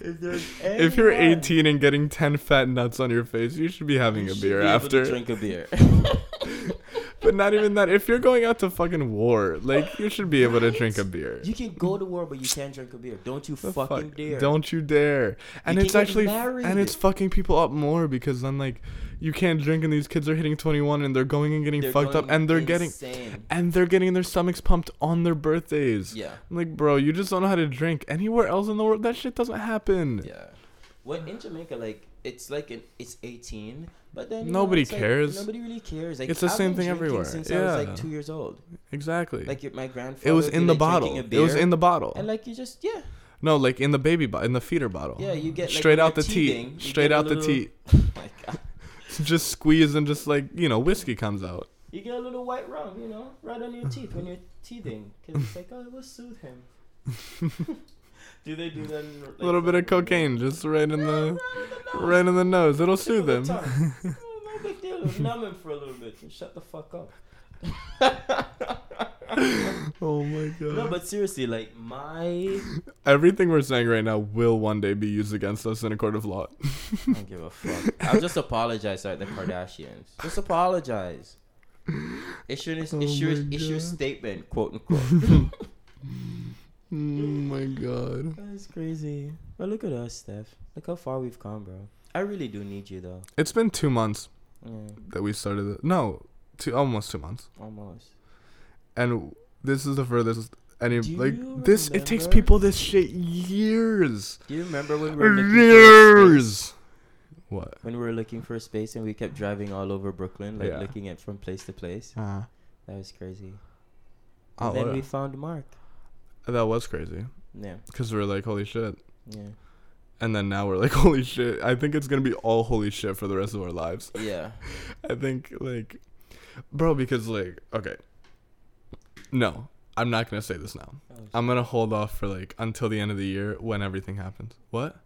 if there's if you're 18 and getting 10 fat nuts on your face, you should be having You a beer be able to after. drink a beer. But not even that. If you're going out to fucking war, like you should be able to drink a beer. you can go to war, but you can't drink a beer. Don't you The fucking fuck? dare? Don't you dare. And can it's actually and it's fucking people up more because then like you can't drink and these kids are hitting 21 and they're going and getting They're fucked up and they're getting insane. and they're getting their stomachs pumped on their birthdays. Yeah, I'm like, bro, you just don't know how to drink. Anywhere else in the world, that shit doesn't happen. yeah. what in Jamaica, like it's like an, it's 18, but then Nobody know, it's like, cares. nobody really cares. Like It's the I've same thing everywhere. Since I was Yeah. like two years old. Exactly. Like your- my grandfather. it was in the like, bottle. It was in the bottle. And like you just yeah no, like in the baby bottle, in the feeder bottle. yeah you get like, straight out the teat. Straight out the little- teat. Oh just squeeze and just like you know whiskey comes out. You get a little white rum, you know, right on your teeth when you're teething, because it's like, oh, it will soothe him. do they do that? In, like, a little bit of cocaine, just right in the right in the nose. right in the nose. It'll soothe the him. tongue. Oh, no big deal. Numb him for a little bit and shut the fuck up. oh my god. No, but seriously, like my, Everything we're saying right now will one day be used against us in a court of law. I don't give a fuck. I'll just apologize like the Kardashians. Just apologize. Issue an Oh issue issue a statement, quote unquote. Oh my god. That's crazy. But look at us, Steph. Look how far we've come, bro. I really do need you though. It's been two months Yeah, that we started it. No, two almost two months. almost. And this is the furthest any like this. It takes people this shit years. Do you remember when we were looking for a space? Years. What? When we were looking for a space and we kept driving all over Brooklyn, like Yeah. looking at from place to place. Uh, That was crazy. oh, And then what- we found Mark. That was crazy. Yeah, Cause we were like, holy shit. yeah, And then now we're like, holy shit. I think it's gonna be all holy shit for the rest of our lives. yeah. I think like, bro, because like, okay, no, I'm not gonna say this now. Oh, I'm gonna hold off for like until the end of the year when everything happens. What?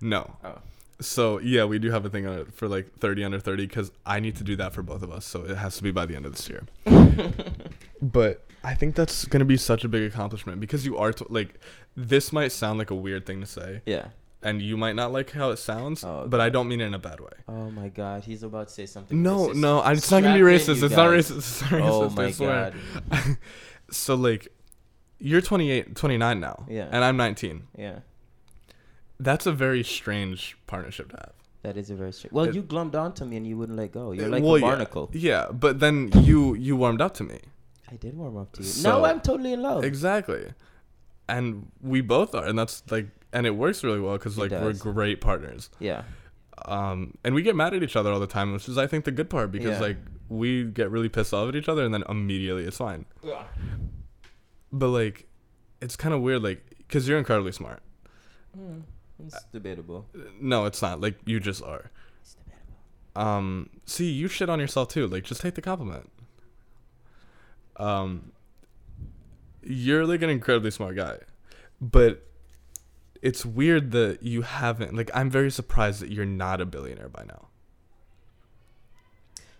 No. Oh. So yeah, we do have a thing on it for like 30 under 30 because I need to do that for both of us. So it has to be by the end of this year. but I think that's gonna be such a big accomplishment because you are t- like, this might sound like a weird thing to say, yeah. and you might not like how it sounds, Oh, but I don't mean it in a bad way. Oh my God, he's about to say something. No, racist. no, I, it's not gonna be racist. It's not oh racist. It's not racist. Oh I my swear. God. So like, you're 28, 29 now, Yeah. and I'm 19. Yeah, That's a very strange partnership to have. that is a very strange. Well, It- you glummed onto me and you wouldn't let go. You're Uh, like well, a yeah. barnacle. Yeah, but then you you warmed up to me. I did warm up to you. So- now I'm totally in love. Exactly. and we both are, and that's like, and it works really well because It like we're great partners. Yeah. Um, and we get mad at each other all the time, which is I think the good part because Yeah. like we get really pissed off at each other, and then immediately it's fine. Yeah. But like, it's kind of weird, like, because you're incredibly smart. Mm, it's debatable. No, it's not. Like you just are. It's debatable. Um, see, you shit on yourself too. Like, just take the compliment. Um, you're like an incredibly smart guy, but it's weird that you haven't. Like, I'm very surprised that you're not a billionaire by now.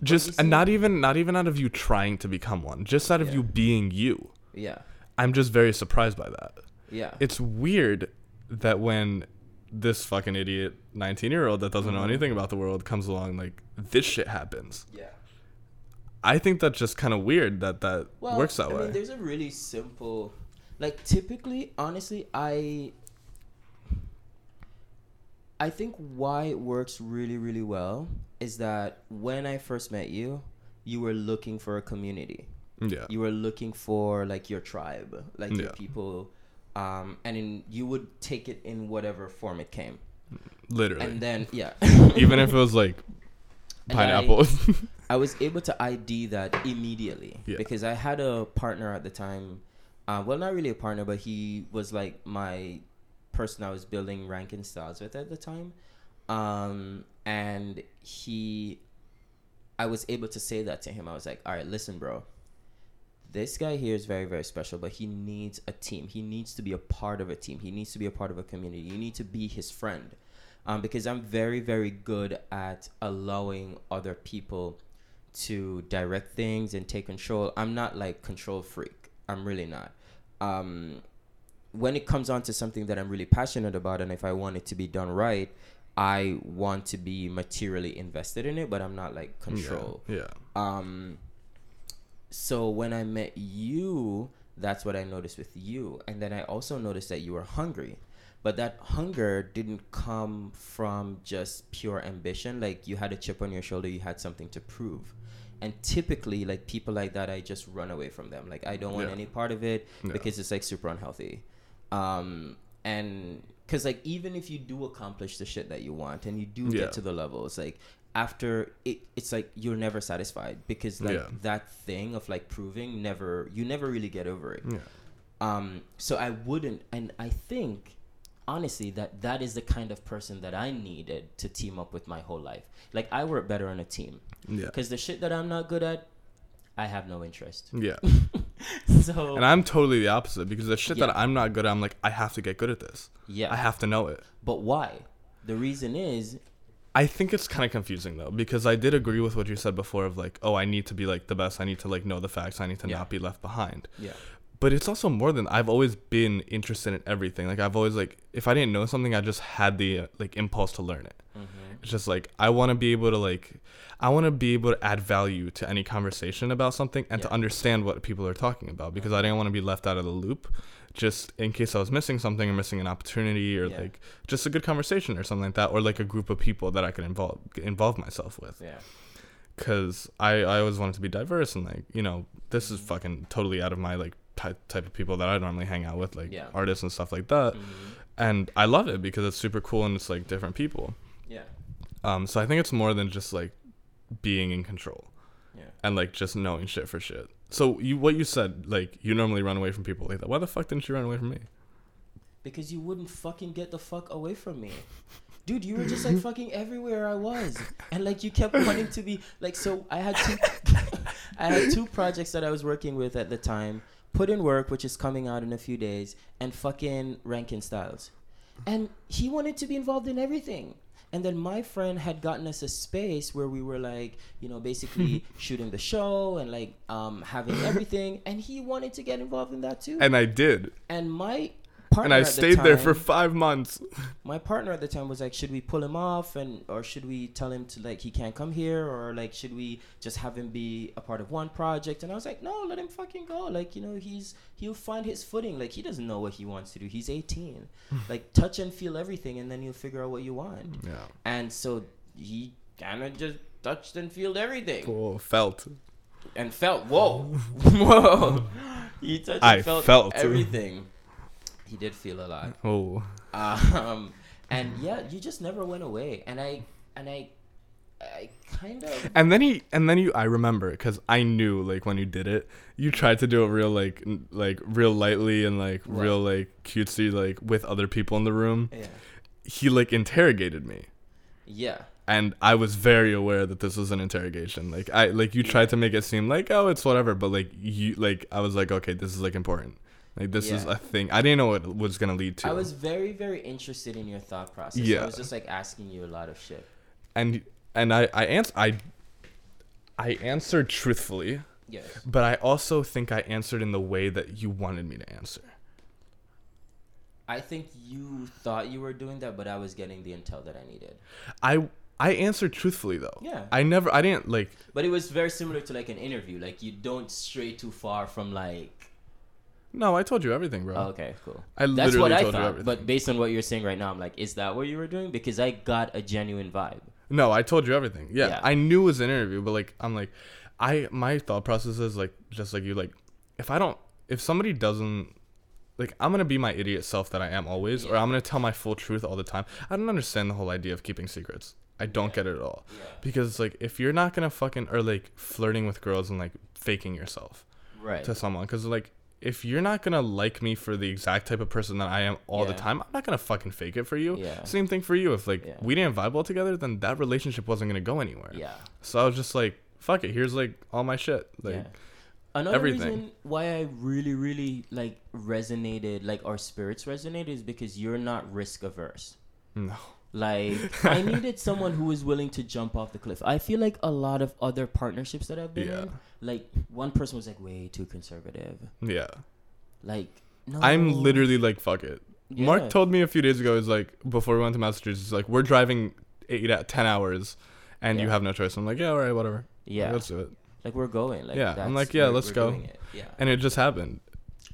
Just and not even not even out of you trying to become one, just out of Yeah. you being you. Yeah. I'm just very surprised by that. Yeah. It's weird that when this fucking idiot 19 year old that doesn't know Mhm. anything about the world comes along, like this shit happens. yeah. I think that's just kind of weird that that Well, works that I way. mean, there's a really simple, like typically, honestly, I, I think why it works really, really well is that when I first met you, you were looking for a community. yeah. You were looking for like your tribe, like your people, um, and in, you would take it in whatever form it came, Literally. and then yeah, Even if it was like And I- pineapple. I was able to ID that immediately Yeah. because I had a partner at the time. Uh, well, not really a partner, but he was like my person I was building Rankin Styles with at the time. Um, and he, I was able to say that to him. I was like, all right, listen, bro. This guy here is very, very special, but he needs a team. He needs to be a part of a team. He needs to be a part of a community. You need to be his friend. Um, because I'm very, very good at allowing other people to direct things and take control. I'm not like control freak. I'm really not. Um, when it comes on to something that I'm really passionate about, and if I want it to be done right, I want to be materially invested in it, but I'm not like control. Yeah. yeah. Um, so when I met you, that's what I noticed with you, and then I also noticed that you were hungry, but that hunger didn't come from just pure ambition. Like you had a chip on your shoulder, you had something to prove. And typically, like people like that, I just run away from them. Like I don't want Yeah. any part of it Yeah. because it's like super unhealthy. Um, and because like even if you do accomplish the shit that you want and you do Yeah. get to the levels, like after it, it's like you're never satisfied because like Yeah. that thing of like proving never you never really get over it. Yeah. Um, so I wouldn't, and I think honestly that that is the kind of person that I needed to team up with my whole life. Like I work better on a team Yeah. because the shit that I'm not good at, I have no interest. Yeah. so And I'm totally the opposite because the shit Yeah. that I'm not good at, I'm like, I have to get good at this. yeah, I have to know it. but why? The reason is I think it's kind of confusing though because I did agree with what you said before of like, oh, I need to be like the best. I need to like know the facts. I need to Yeah. not be left behind. yeah, But it's also more than I've always been interested in everything. Like I've always like if I didn't know something, I just had the uh, like impulse to learn it. mm-hmm. It's just like I want to be able to like I want to be able to add value to any conversation about something and to understand what people are talking about because I didn't want to be left out of the loop just in case I was missing something or missing an opportunity or Yeah. like just a good conversation or something like that or like a group of people that I could involve involve myself with yeah, cuz I I always wanted to be diverse and like, you know, this is fucking totally out of my like type type of people that I normally hang out with like Yeah. artists and stuff like that mm-hmm. and I love it because it's super cool and it's like different people. yeah, Um, so I think it's more than just like being in control yeah. and like just knowing shit for shit. So you what you said like you normally run away from people like that. Why the fuck didn't you run away from me? Because you wouldn't fucking get the fuck away from me. Dude, you were just like fucking everywhere I was. And like you kept wanting to be like so I had two I had two projects that I was working with at the time. Put in work, which is coming out in a few days, and fucking Rankin Styles. And he wanted to be involved in everything. And then my friend had gotten us a space where we were like, you know, basically shooting the show and like um having everything. And he wanted to get involved in that too. And I did. And my partner And I at the stayed there for 5 months. my partner at the time was like, should we pull him off and or should we tell him to like he can't come here or like should we just have him be a part of one project? And I was like, no, let him fucking go. Like you know he's he'll find his footing. Like he doesn't know what he wants to do. He's 18. like touch and feel everything, and then you'll figure out what you want. Yeah. And so he kind of just touched and felt everything Cool. Felt. and felt whoa whoa he touched I and felt, felt. everything He did feel a lot. Oh. Um, and yeah, you just never went away. And I and I I kind of And then he and then you I remember because I knew like when you did it, you tried to do it real like n- like real lightly and like Right. real like cutesy like with other people in the room. yeah He like interrogated me. yeah and I was very aware that this was an interrogation. Like I like you tried to make it seem like oh it's whatever, but like you like I was like okay this is like important. Like this is a thing. I didn't know what was gonna lead to. I was very very interested in your thought process. Yeah. I was just like asking you a lot of shit. and and I I ans- I I answered truthfully, Yes. but I also think I answered in the way that you wanted me to answer. I think you thought you were doing that, but I was getting the intel that I needed. I I answered truthfully though. Yeah. I never I didn't like But it was very similar to like an interview. Like you don't stray too far from like. No I told you everything, bro. Oh, okay, cool. I That's literally what I told you thought. everything. But based on what you're saying right now, I'm like, is that what you were doing? Because I got a genuine vibe. No, I told you everything. Yeah, Yeah. I knew it was an interview, but like I'm like, I my thought process is like just like you like, if I don't, if somebody doesn't, like I'm gonna be my idiot self that I am always, or I'm gonna tell my full truth all the time. I don't understand the whole idea of keeping secrets. I don't get it at all Yeah. because it's like if you're not gonna fucking or like flirting with girls and like faking yourself Right. to someone, because like if you're not gonna like me for the exact type of person that I am all the time, I'm not gonna fucking fake it for you. Yeah. Same thing for you. If like Yeah. we didn't vibe well together, then that relationship wasn't gonna go anywhere. Yeah. So I was just like, fuck it. Here's like all my shit. Like, yeah. Another everything. reason why I really, really like resonated, like our spirits resonated, is because you're not risk averse. no. Like I needed someone who was willing to jump off the cliff. I feel like a lot of other partnerships that I've been Yeah. in, like one person was like way too conservative. Yeah. Like no, I'm literally like, fuck it. Yeah. Mark told me a few days ago, is like, before we went to Massachusetts, he's like, we're driving eight, at 10 hours and you have no choice. I'm like, yeah, all right, whatever. yeah, Like, let's do it. like we're going. Like Yeah, I'm like, yeah, let's go. it. Yeah, And it just happened.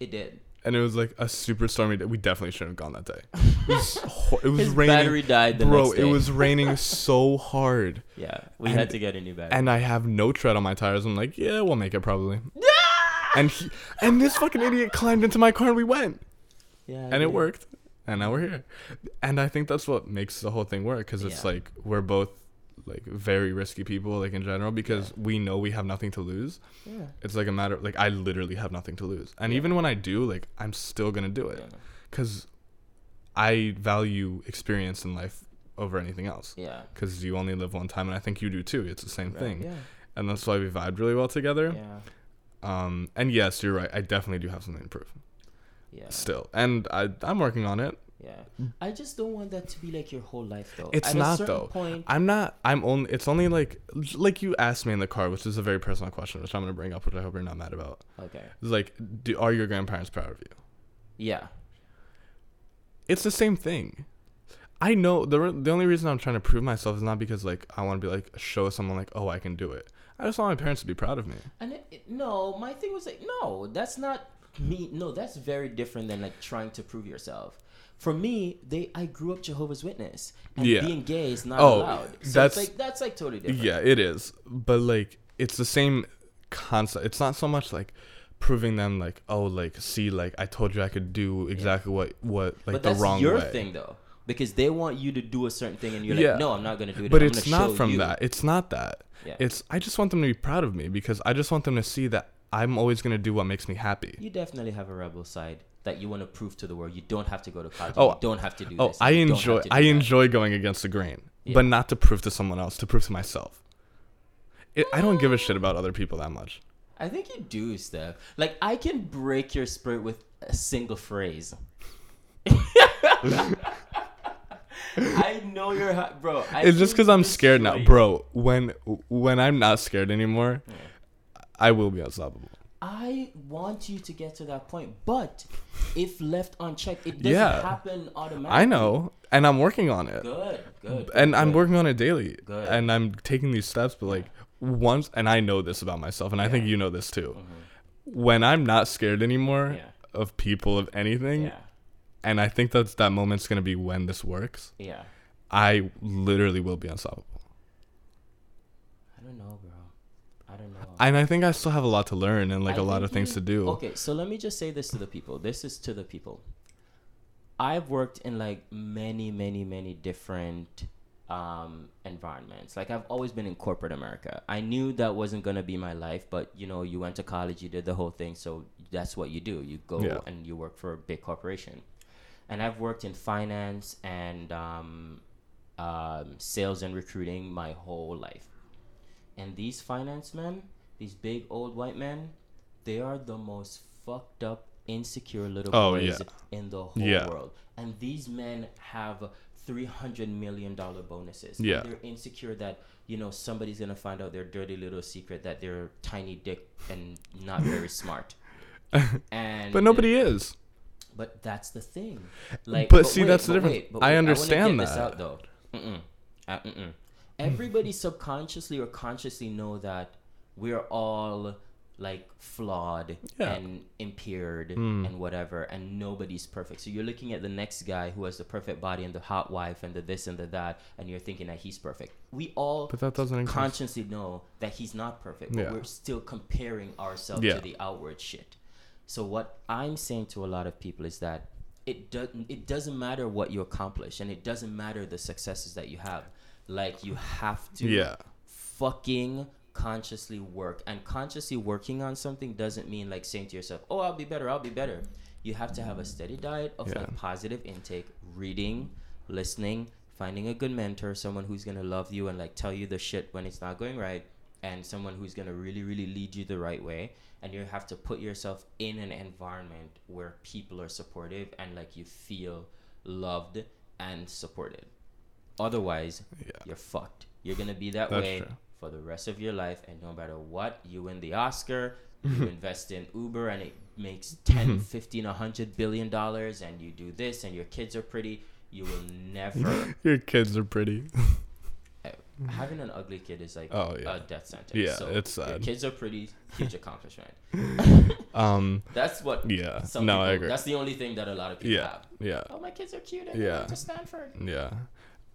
it did. And it was like a super stormy day. We definitely shouldn't have gone that day. It was, ho- it was His raining. battery died the Bro, next day. it was raining so hard. Yeah, we and- had to get a new battery. and I have no tread on my tires. I'm like, yeah, we'll make it probably. and he, and this fucking idiot climbed into my car and we went, yeah, and it worked, and now we're here. And I think that's what makes the whole thing work because it's Yeah. like we're both like very risky people like in general because we know we have nothing to lose. Yeah. It's like a matter like I literally have nothing to lose, and Yeah. even when I do, like I'm still gonna do it Yeah. because I value experience in life over anything else. Yeah. Because you only live one time, and I think you do too. It's the same Right, thing, Yeah. and that's why we vibed really well together. Yeah. Um, and yes, you're right. I definitely do have something to prove Yeah. still, and I I'm working on it. Yeah. I just don't want that to be like your whole life though. It's At a not, certain though. Point, I'm not. I'm only. It's only like like you asked me in the car, which is a very personal question, which I'm gonna bring up, which I hope you're not mad about. okay. It's like, do, are your grandparents proud of you? Yeah. It's the same thing. I know the re- the only reason I'm trying to prove myself is not because like I want to be like show someone like oh I can do it. I just want my parents to be proud of me. And it, it- no, my thing was like, no, that's not me. No, that's very different than like trying to prove yourself. For me, they I grew up Jehovah's Witness, and Yeah. being gay is not Oh, allowed. So that's- it's like that's like totally different. Yeah, it is. But like it's the same concept. It's not so much like proving them like oh like see like I told you I could do exactly what what like but the that's wrong your way. thing though, because they want you to do a certain thing, and you're Yeah. like, no, I'm not gonna do it. But I'm it's not show from you. that. It's not that. Yeah. It's I just want them to be proud of me because I just want them to see that I'm always gonna do what makes me happy. You definitely have a rebel side that you want to prove to the world. You don't have to go to college. Oh, you don't have to do Oh, this. I enjoy have to do I that. enjoy going against the grain, Yeah. but not to prove to someone else, to prove to myself. It, I don't give a shit about other people that much. I think you do, Steph. Like I can break your spirit with a single phrase. I know you're hot, bro. I it's just because I'm scared now, bro. When when I'm not scared anymore, I will be unstoppable. I want you to get to that point, but if left unchecked, it doesn't Yeah. happen automatically. I know, and I'm working on it, Good, good. and I'm working on it daily, Good. and I'm taking these steps. But like once, and I know this about myself, and I think you know this too. Mhm. When I'm not scared anymore Yeah. of people of anything, Yeah, and I think that's that moment's gonna be when this works. yeah. I literally will be unstoppable. I don't know. I don't know. And I think I still have a lot to learn and like I a lot of things you- to do. Okay, so let me just say this to the people. This is to the people. I've worked in like many, many, many different um, environments. Like I've always been in corporate America. I knew that wasn't gonna be my life, but you know, you went to college, you did the whole thing, so that's what you do. You go Yeah. and you work for a big corporation. And I've worked in finance and um, um, sales and recruiting my whole life. And these finance men, these big old white men, they are the most fucked up, insecure little Oh, boys yeah. in the whole Yeah. world. And these men have three hundred million dollar bonuses. Yeah. They're insecure that you know somebody's gonna find out their dirty little secret that they're tiny dick and not very smart. And But nobody is. But that's the thing. Like, But see, that's the difference. wait, but I wait, understand wanna get this that. out, though. Mm-mm. Uh, mm-mm. Everybody subconsciously or consciously know that we're all like flawed Yeah. and impaired Mm. and whatever, and nobody's perfect. So you're looking at the next guy who has the perfect body and the hot wife and the this and the that, and you're thinking that he's perfect. We all But that doesn't consciously know that he's not perfect, but Yeah. we're still comparing ourselves Yeah. to the outward shit. So what I'm saying to a lot of people is that it doesn't it doesn't matter what you accomplish and it doesn't matter the successes that you have. Like you have to Yeah. fucking consciously work and consciously working on something doesn't mean like saying to yourself, "Oh, I'll be better, I'll be better." You have to have a steady diet of Yeah. like positive intake, reading, listening, finding a good mentor, someone who's going to love you and like tell you the shit when it's not going right and someone who's going to really really lead you the right way and you have to put yourself in an environment where people are supportive and like you feel loved and supported. Otherwise, Yeah. you're fucked. You're gonna be that That's way true. for the rest of your life, and no matter what, you win the Oscar, you invest in Uber, and it makes 10, 15, 100 billion dollars, and you do this, and your kids are pretty. You will never. Your kids are pretty. having an ugly kid is like Oh, yeah. a death sentence. Yeah, so it's Your sad. kids are pretty. Huge accomplishment. Um. That's what. Yeah. Some no, people, I agree. That's the only thing that a lot of people Yeah. have. Yeah. Oh, my kids are cute. And Yeah. yeah. to Stanford. Yeah.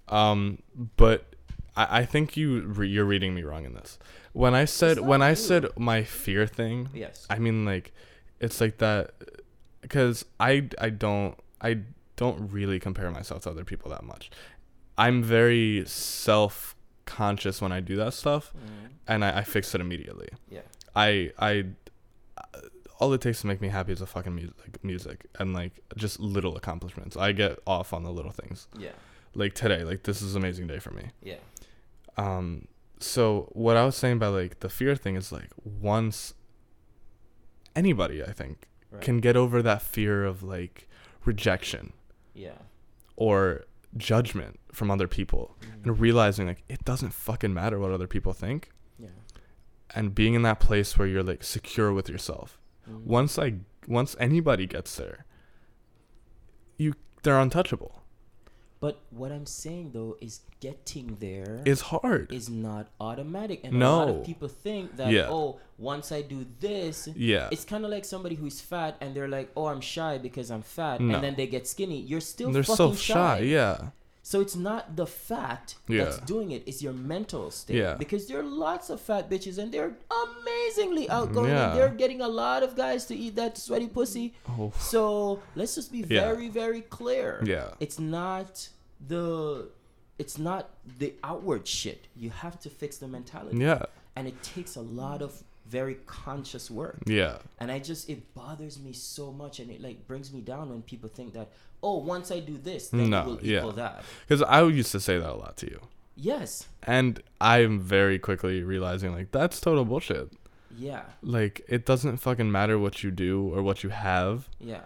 Um. But I, I think you re- you're reading me wrong in this. When I said when I said my fear thing, Yes. I mean like, it's like that, because I I don't I don't really compare myself to other people that much. I'm very self conscious when I do that stuff, Mm, and I, I fix it immediately. yeah. I I all it takes to make me happy is a fucking music, like music and like just little accomplishments. I get off on the little things. Yeah. Like today, like this is an amazing day for me. Yeah. Um so what I was saying by like the fear thing is like once anybody I think Right. can get over that fear of like rejection yeah. or judgment from other people Mhm. and realizing like it doesn't fucking matter what other people think Yeah. and being in that place where you're like secure with yourself Mhm. once I once anybody gets there, you they're untouchable. But what I'm saying though is getting there It's hard. is not automatic, and a lot of people think that Yeah. oh, once I do this, yeah. it's kind of like somebody who's fat and they're like, oh, I'm shy because I'm fat, No. and then they get skinny. You're still They're fucking so shy. Yeah. So it's not the fat that's doing it; it's your mental state. Yeah. Because there are lots of fat bitches, and they're amazingly outgoing, Yeah. and they're getting a lot of guys to eat that sweaty pussy. Oh. So let's just be Yeah. very, very clear. Yeah. It's not the it's not the outward shit. You have to fix the mentality. Yeah. And it takes a lot of very conscious work. Yeah. And I just it bothers me so much and it like brings me down when people think that, oh, once I do this, then No, it will yeah. equal that. Because I used to say that a lot to you, Yes. and I'm very quickly realizing like that's total bullshit. Yeah. Like it doesn't fucking matter what you do or what you have, Yeah.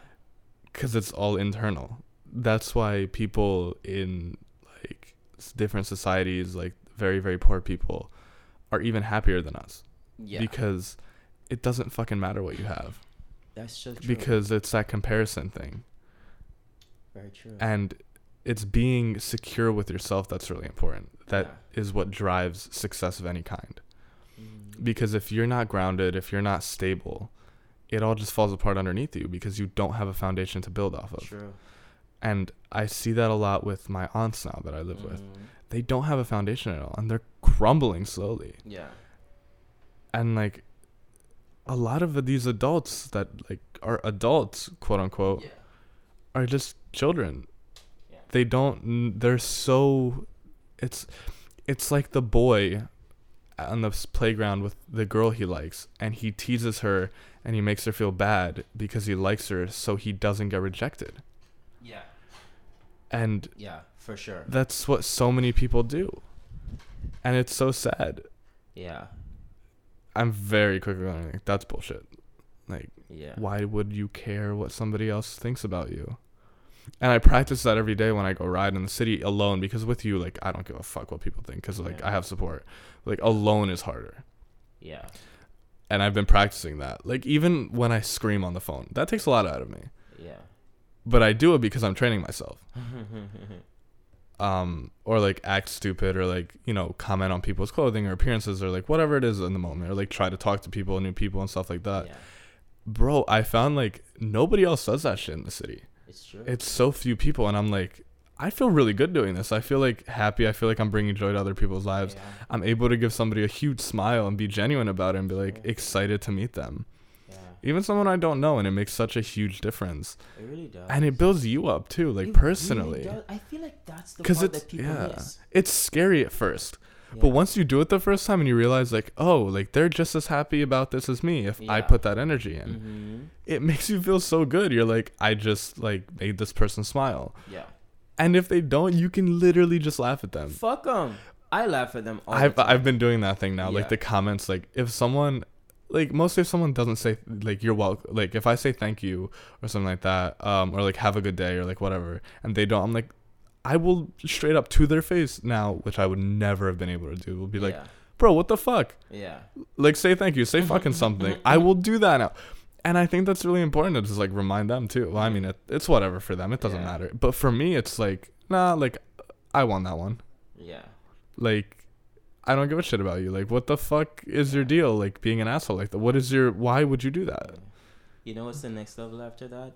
because it's all internal. That's why people in like different societies, like very very poor people, are even happier than us. Yeah. because it doesn't fucking matter what you have That's so true. because it's that comparison thing very true. and it's being secure with yourself that's really important That is Yeah. what drives success of any kind Mm. because if you're not grounded if you're not stable it all just falls apart underneath you because you don't have a foundation to build off of True. and i see that a lot with my aunts now that i live with Mhm. they don't have a foundation at all and they're crumbling slowly Yeah. And like a lot of these adults that like are adults quote unquote Yeah. are just children. Yeah. They don't. They're so. It's, it's like the boy, on the playground with the girl he likes, and he teases her, and he makes her feel bad because he likes her, so he doesn't get rejected. Yeah. And Yeah, for sure. that's what so many people do, and it's so sad. Yeah. I'm very quickly going like that's bullshit. Like Yeah. why would you care what somebody else thinks about you? And I practice that every day when I go ride in the city alone because with you like I don't give a fuck what people think cuz like Yeah. I have support. Like alone is harder. Yeah. And I've been practicing that. Like even when I scream on the phone, that takes a lot out of me. Yeah. But I do it because I'm training myself. Um or like act stupid or like, you know, comment on people's clothing or appearances or like whatever it is in the moment or like try to talk to people, new people and stuff like that. yeah. Bro, I found like nobody else does that shit in the city. It's true. It's so few people, and I'm like, I feel really good doing this. I feel like happy. I feel like I'm bringing joy to other people's lives. Yeah. I'm able to give somebody a huge smile and be genuine about it and be like Yeah. excited to meet them. Yeah. Even someone I don't know, and it makes such a huge difference. It really does. And it builds you up too, like It personally. Really does. I feel like that's the part it's- that people yeah. miss. It's scary at first. Yeah. But once you do it the first time and you realize like, oh, like they're just as happy about this as me if I put that energy in. Mhm. It makes you feel so good. You're like, I just like made this person smile. Yeah. And if they don't, you can literally just laugh at them. Fuck them. I laugh at them all I've the time. I've been doing that thing now. Yeah. Like the comments, like if someone, like mostly if someone doesn't say like you're welcome, like if I say thank you or something like that, um, or like have a good day or like whatever, and they don't, I'm like, I will straight up to their face now, which I would never have been able to do. Will be like, yeah. bro, what the fuck? Yeah. Like say thank you, say fucking something. I will do that now. And I think that's really important to just like remind them too. Well, I mean, it, it's whatever for them. It doesn't Yeah. matter. But for me, it's like, nah, like I won that one Yeah. like I don't give a shit about you. Like what the fuck is your deal? Like being an asshole like that. What is your why would you do that? You know what's the next level after that?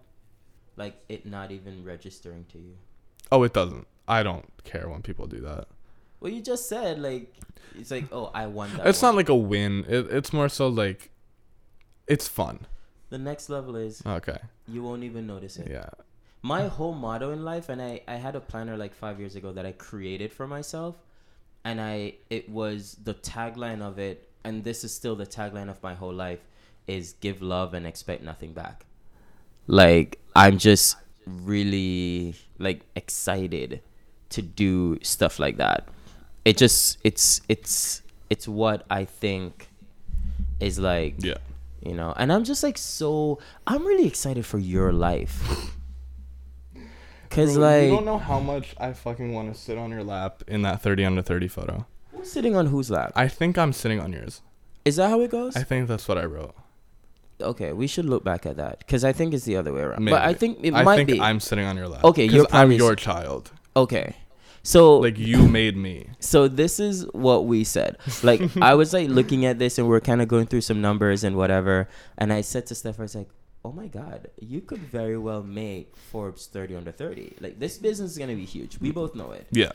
Like it not even registering to you. Oh, it doesn't. I don't care when people do that. Well, you just said like it's like oh I won that. It's one. not like a win. It, it's more so like it's fun. the next level is Okay. you won't even notice it. Yeah. My whole motto in life, and I I had a planner like five years ago that I created for myself, and I it was the tagline of it, and this is still the tagline of my whole life, is give love and expect nothing back. Like I'm just really like excited to do stuff like that. It just it's it's it's what I think is like Yeah. you know and i'm just like so i'm really excited for your life because Bro, like you don't know how much I fucking want to sit on your lap in that 30 under 30 photo. who's sitting on whose lap I think I'm sitting on yours. is that how it goes I think that's what I wrote. okay we should look back at that because i think it's the other way around Maybe. but i think it I might think be I'm sitting on your lap. Okay, you're I'm your child. okay so Like you made me. so this is what we said like i was like looking at this and we're kind of going through some numbers and whatever and i said to steph i was like oh my god you could very well make forbes 30 under 30 like this business is going to be huge we both know it Yeah.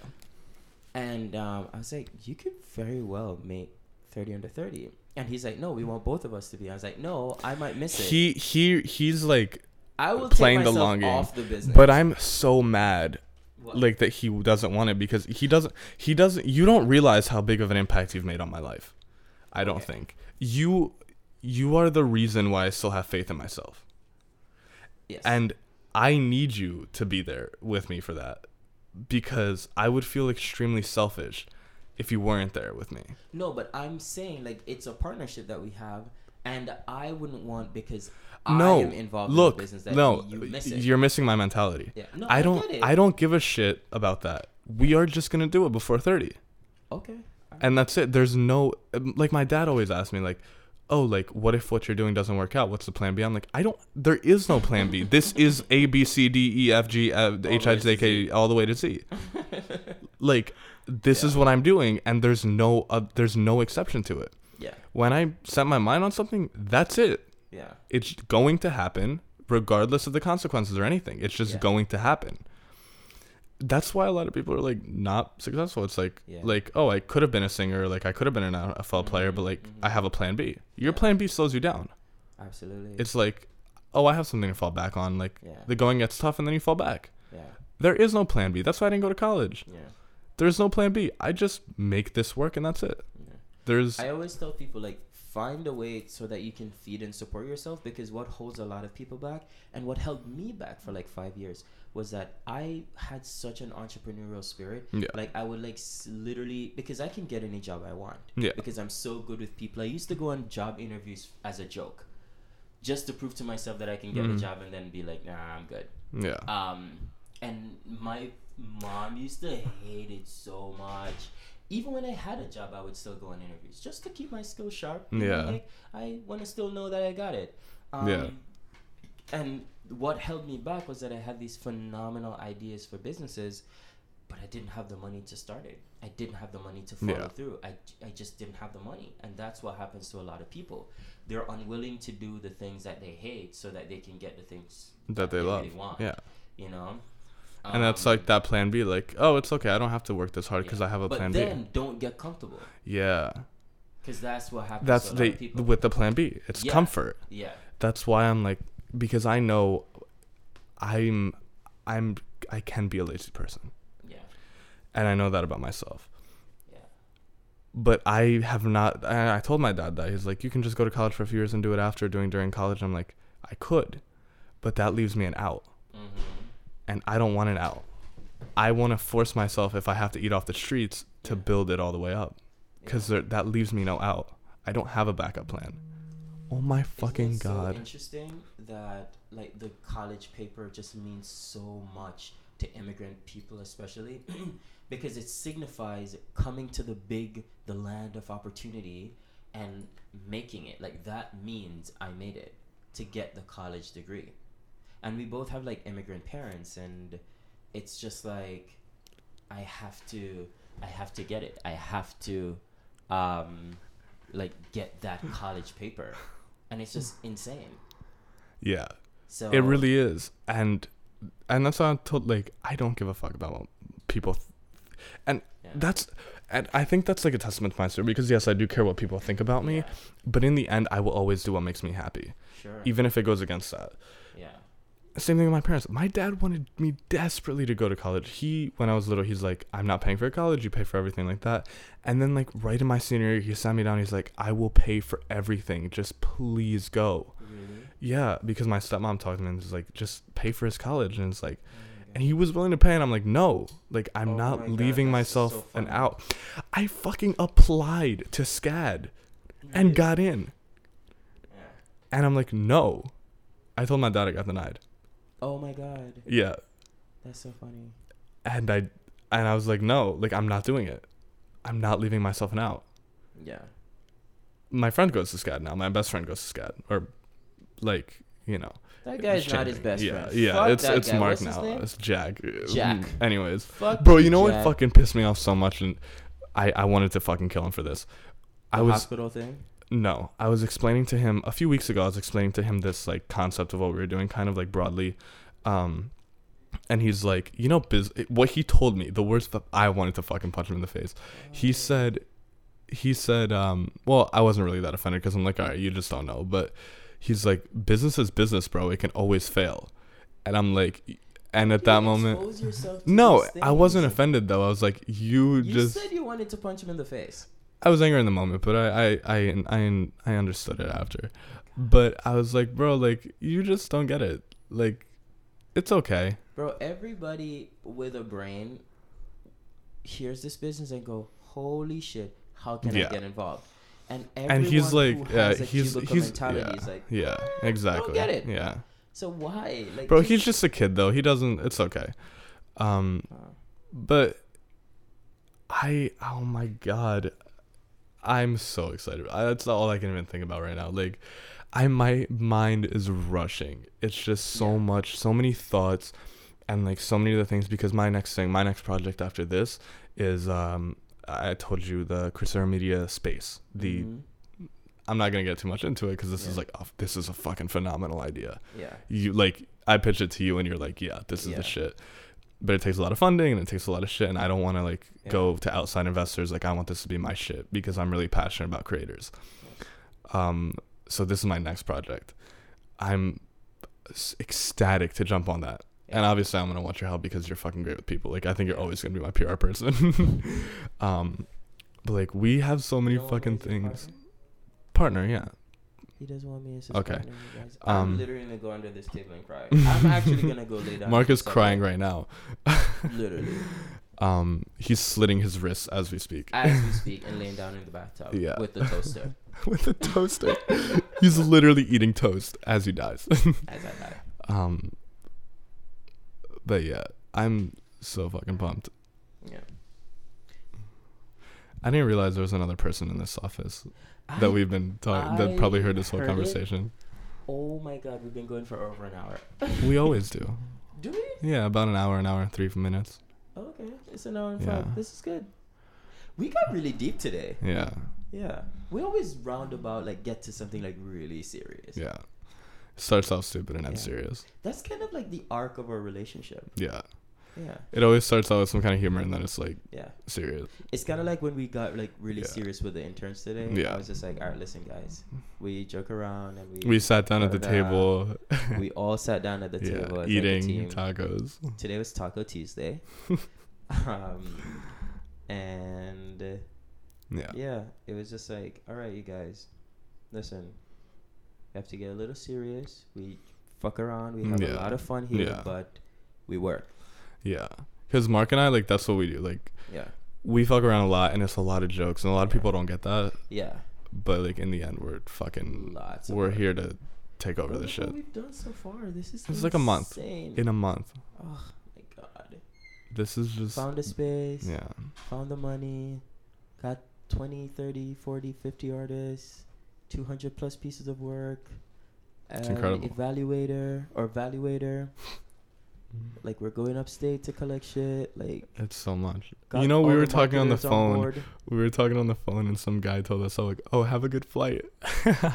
And um, I was like, you could very well make 30 under 30. And he's like, no, we want both of us to be. I was like, no, I might miss it. He he he's like I will playing take the long game. off the business. But I'm so mad What? like that he doesn't want it because he doesn't he doesn't you don't realize how big of an impact you've made on my life. I don't Okay. think. You you are the reason why I still have faith in myself. Yes. And I need you to be there with me for that because I would feel extremely selfish if you weren't there with me. no, but I'm saying like it's a partnership that we have, and I wouldn't want because no, I am involved look, in the business that no, you miss it. you're missing my mentality. yeah. No, I I, don't Get it. I don't give a shit about that. We are just going to do it before 30. Okay. and that's it there's no like my dad always asked me like oh like what if what you're doing doesn't work out? What's the plan b? I'm like i don't there is no plan b. This is a b c d e f g uh, h i j k all the way to z. Like this is what i'm doing and there's no uh, there's no exception to it. Yeah. when i set my mind on something that's it. Yeah. it's going to happen regardless of the consequences or anything. It's just Yeah. going to happen that's why a lot of people are like not successful it's like Yeah. like oh i could have been a singer like i could have been an nfl player but like mhm. i have a plan b your Yeah. plan b slows you down Absolutely. it's like oh, I have something to fall back on. Like Yeah. the going gets tough, and then you fall back. Yeah. There is no plan B. That's why I didn't go to college. Yeah. There's no plan B. I just make this work, and that's it. Yeah. There's I always tell people like find a way so that you can feed and support yourself because what holds a lot of people back and what held me back for like five years was that I had such an entrepreneurial spirit. Yeah. Like I would like s- literally because I can get any job I want. Yeah. Because I'm so good with people. I used to go on job interviews as a joke, just to prove to myself that I can get Mhm. a job and then be like, nah, I'm good. yeah. Um, and my mom used to hate it so much. Even when I had a job, I would still go on interviews just to keep my skills sharp. Yeah. like I want to still know that I got it. Um, Yeah. And what held me back was that I had these phenomenal ideas for businesses, but I didn't have the money to start it. I didn't have the money to follow Yeah. through. I, I just didn't have the money. And that's what happens to a lot of people. They're unwilling to do the things that they hate so that they can get the things that they love. really want Yeah. you know. And that's like that plan B. Like, oh, it's okay. I don't have to work this hard because yeah. I have a but plan then B. Then don't get comfortable Yeah. because that's what happens. That's to a lot the of people. with the plan B. It's Yeah. comfort. yeah, That's why I'm like because I know I'm I'm I can be a lazy person. yeah, And I know that about myself. yeah, But I have not I I told my dad that. He's like, You can just go to college for a few years and do it after doing during college. I'm like, I could. But that leaves me an out. mm-hmm. And I don't want an out. I want to force myself if I have to eat off the streets to Yeah. build it all the way up. Because yeah. that leaves me no out. I don't have a backup plan. Oh my fucking it so god. interesting that like the college paper just means so much to immigrant people, especially because it signifies coming to the big, the land of opportunity, and making it. Like that means I made it to get the college degree, and we both have like immigrant parents, and it's just like I have to, I have to get it. I have to, um, like get that college paper, and it's just insane. Yeah. So It really is, and and that's why I'm told. Like, I don't give a fuck about what people, th- and yeah. that's, and I think that's like a testament to my story because yes, I do care what people think about me, Yeah, but in the end, I will always do what makes me happy, sure. even if it goes against that. Same thing with my parents. My dad wanted me desperately to go to college. He, when I was little, he's like, "I'm not paying for college. You pay for everything like that." And then, like right in my senior year, he sat me down. He's like, "I will pay for everything. Just please go." Really? Yeah, because my stepmom talked to me and was like, "Just pay for his college." And it's like. Oh and he was willing to pay and i'm like no like i'm Oh not my God, leaving that's myself so an out i fucking applied to SCAD God. and got in Yeah. and i'm like no i told my dad i got denied Oh my god, yeah. That's so funny. and i and i was like no like i'm not doing it. I'm not leaving myself an out. Yeah. my friend goes to SCAD now. My best friend goes to SCAD. Or like you know. That guy's not his best yeah friend. yeah Fuck it's it's guy. mark now. it's jack. Jack. Anyways. Fuck bro you, know what fucking pissed me off so much? And i i wanted to fucking kill him for this. I was hospital thing. No, I was explaining to him a few weeks ago. I was explaining to him this like concept of what we were doing, kind of like broadly, um, and he's like, you know, biz. What he told me, the words that I wanted to fucking punch him in the face. He said, he said, um, well, I wasn't really that offended because I'm like, all right, you just don't know. But he's like, business is business, bro. It can always fail, and I'm like, and at that moment, no, I wasn't offended though. I was like, you, You just. said you wanted to punch him in the face. I was angry in the moment, but I, I, I, I, I understood it after. But I was like, bro, like you just don't get it. Like, it's okay. Bro, everybody with a brain hears this business and go, "Holy shit, how can Yeah. I get involved?" And and he's like, yeah, he's he's yeah, like, yeah, exactly. get it. Yeah, so why, like, bro, he's just a kid though. He doesn't. It's okay. Um, Uh, but I, oh my god, I'm so excited. I, that's all I can even think about right now. Like, I my mind is rushing. It's just so Yeah. much, so many thoughts, and like so many other things. Because my next thing, my next project after this is, um, I told you the Crusader Media space. The mhm. I'm not gonna get too much into it because this is like, a, this is a fucking phenomenal idea yeah, you like I pitch it to you and you're like, yeah, this is Yeah. the shit. But it takes a lot of funding and it takes a lot of shit and I don't want to like Yeah. go to outside investors like I want this to be my shit because I'm really passionate about creators. Um so this is my next project. I'm ecstatic to jump on that. And obviously, I'm gonna want your help because you're fucking great with people. Like, I think you're always gonna be my PR person. um, but like, we have so many You don't want me fucking things. partner? Partner, yeah. He doesn't want me as his Okay. partner, you guys. Um, I'm literally gonna go under this table and cry. I'm actually gonna go lay down. Mark is crying right now. Literally, Um, he's slitting his wrists as we speak as we speak, and laying down in the bathtub Yeah. with the toaster with a toaster. he's literally eating toast as he dies. as I die. um, but yeah, I'm so fucking pumped. Yeah. I didn't realize there was another person in this office I- that we've been talking that probably heard this whole heard it. conversation. Oh my god, we've been going for over an hour. We always do. Do we? Yeah, about an hour, an hour and three minutes. Okay, it's an hour and Yeah. five. This is good. We got really deep today. Yeah, Yeah. We always roundabout like get to something like really serious. yeah. Starts off stupid and ends Yeah. serious. That's kind of like the arc of our relationship. Yeah, Yeah. it always starts out with some kind of humor and then it's like Yeah. serious. It's kind of like when we got like really Yeah. serious with the interns today. Yeah. I was just like, all right, listen, guys. We joke around and we We sat down at the table, we all sat down at the yeah, table eating like tacos. Today was Taco Tuesday. um, and Yeah, yeah, it was just like, all right, you guys, listen, we have to get a little serious. We fuck around. We have Yeah. a lot of fun here, but we work. Yeah. Because Mark and I like that's what we do. Like Yeah, we fuck around a lot and it's a lot of jokes and a lot of Yeah. people don't get that. yeah. But like in the end, we're fucking Lots. We're work. here to take over Look the what shit we've done so far. This is It's like a month. in a month. oh my god. This is just Found a space. yeah, Found the money. Got 20, 30, 40, 50 artists. 200 plus pieces of work. It's an incredible. Evaluator or evaluator. Like we're going upstate to collect shit. Like it's so much. you know, we were talking on the phone. board. we were talking on the phone, and some guy told us, "Oh, like, oh, have a good flight."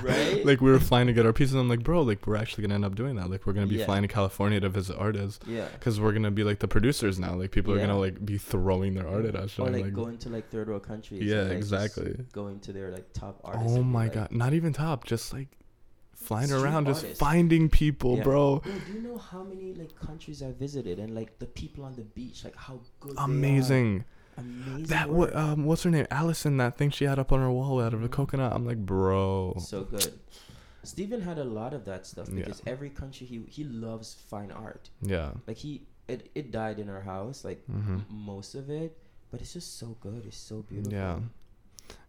Right? like we were flying to get our pieces. I'm like, bro, like we're actually gonna end up doing that. Like we're gonna be Yeah. flying to California to visit artists. Yeah. Cause we're gonna be like the producers now. Like people are gonna like be throwing their art at us. Or like, like, going to like third world countries. Yeah, like, exactly. Going to their like top artists. oh my like, god, not even top, just like flying Street around, just finding people, Yeah. bro. Bro, do you know how many like countries I visited and like the people on the beach, like how good they are? Amazing. Amazing. That what um what's her name? Allison, that thing she had up on her wall out of a Mhm. coconut. I'm like, bro. so good. Stephen had a lot of that stuff Yeah. because every country he he loves fine art. Yeah. Like he it, it died in our house, like Mm-hmm. m- most of it, but it's just so good. It's so beautiful. Yeah.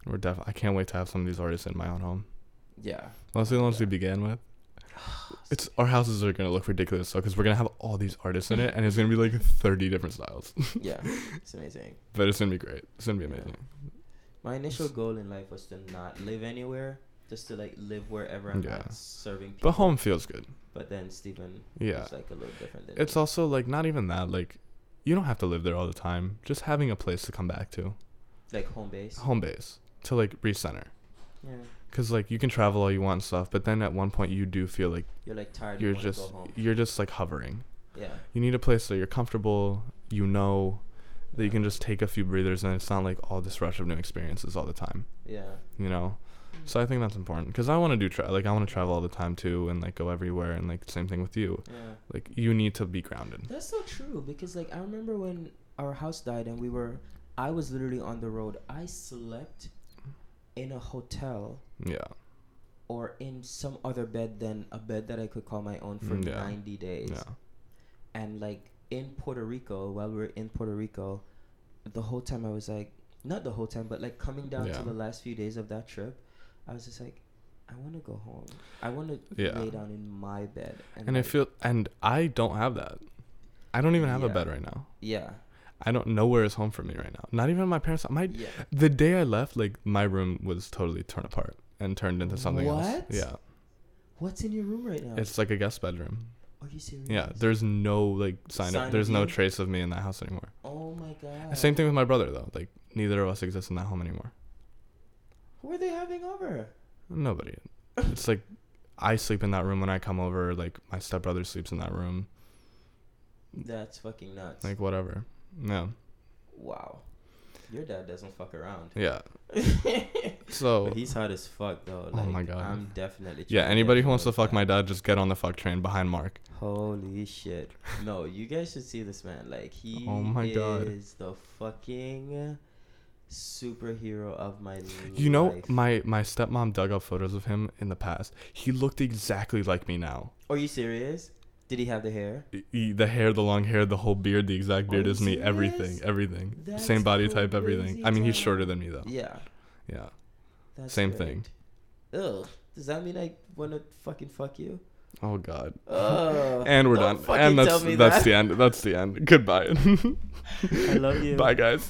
We're def I can't wait to have some of these artists in my own home. Yeah. Mostly the ones we began with. It's our houses are gonna look ridiculous though, because we're gonna have all these artists in it, and it's gonna be like thirty different styles. yeah. It's amazing. but it's gonna be great. It's gonna be Yeah. amazing. My initial goal in life was to not live anywhere, just to like live wherever I'm Yeah. serving people. But home feels good. But then Steven Yeah. is like a little different It's me. also like not even that. Like, you don't have to live there all the time. Just having a place to come back to, like home base. home base, to like recenter. Yeah. Cause like you can travel all you want and stuff, but then at one point you do feel like You're like tired. you're just go home. you're just like hovering. Yeah. You need a place that you're comfortable. You know that you can just take a few breathers, and it's not like all this rush of new experiences all the time. Yeah. You know. So I think that's important because I want to do tra- like I want to travel all the time too, and like go everywhere, and like same thing with you. Yeah. Like you need to be grounded. That's so true because like I remember when our house died and we were I was literally on the road. I slept in a hotel Yeah. or in some other bed than a bed that I could call my own for Mm, yeah. 90 days. Yeah. And like in Puerto Rico, while we were in Puerto Rico, the whole time I was like not the whole time, but like coming down Yeah. to the last few days of that trip, I was just like I want to go home. I want to Yeah. lay down in my bed. And, And I feel and I don't have that. I don't even have a bed right now. yeah, I don't know where is home for me right now. Not even my parents. My yeah. the day I left, like my room was totally torn apart and turned into something else. What? Yeah, What's in your room right now? it's like a guest bedroom. Are you serious? Yeah, there's no like sign. Sign of, of there's no you? trace of me in that house anymore. Oh my god. Same thing with my brother though. Like neither of us exist in that home anymore. Who are they having over? Nobody. It's like I sleep in that room when I come over. Like my stepbrother sleeps in that room. That's fucking nuts. Like whatever. Yeah. wow. Your dad doesn't fuck around. Yeah. but So he's hot as fuck though. Oh my God. I'm definitely. yeah, anybody who wants to fuck my dad, just get on the fuck train behind Mark. Holy shit! No, you guys should see this man. Like he Oh my is God. the fucking superhero of my life. You know, my my stepmom dug up photos of him in the past. He looked exactly like me now. Are you serious? Did he have the hair? E- e- the hair, the long hair, the whole beard, the exact beard you is me. serious? Everything, everything. That's Same body type, everything. I mean, he's shorter than me though. Yeah. Yeah. That's Same thing. Ugh. Does that mean I wanna fucking fuck you? Oh God. Ugh. And we're done. And that's that's that. the end. That's the end. Goodbye. I love you. Bye guys.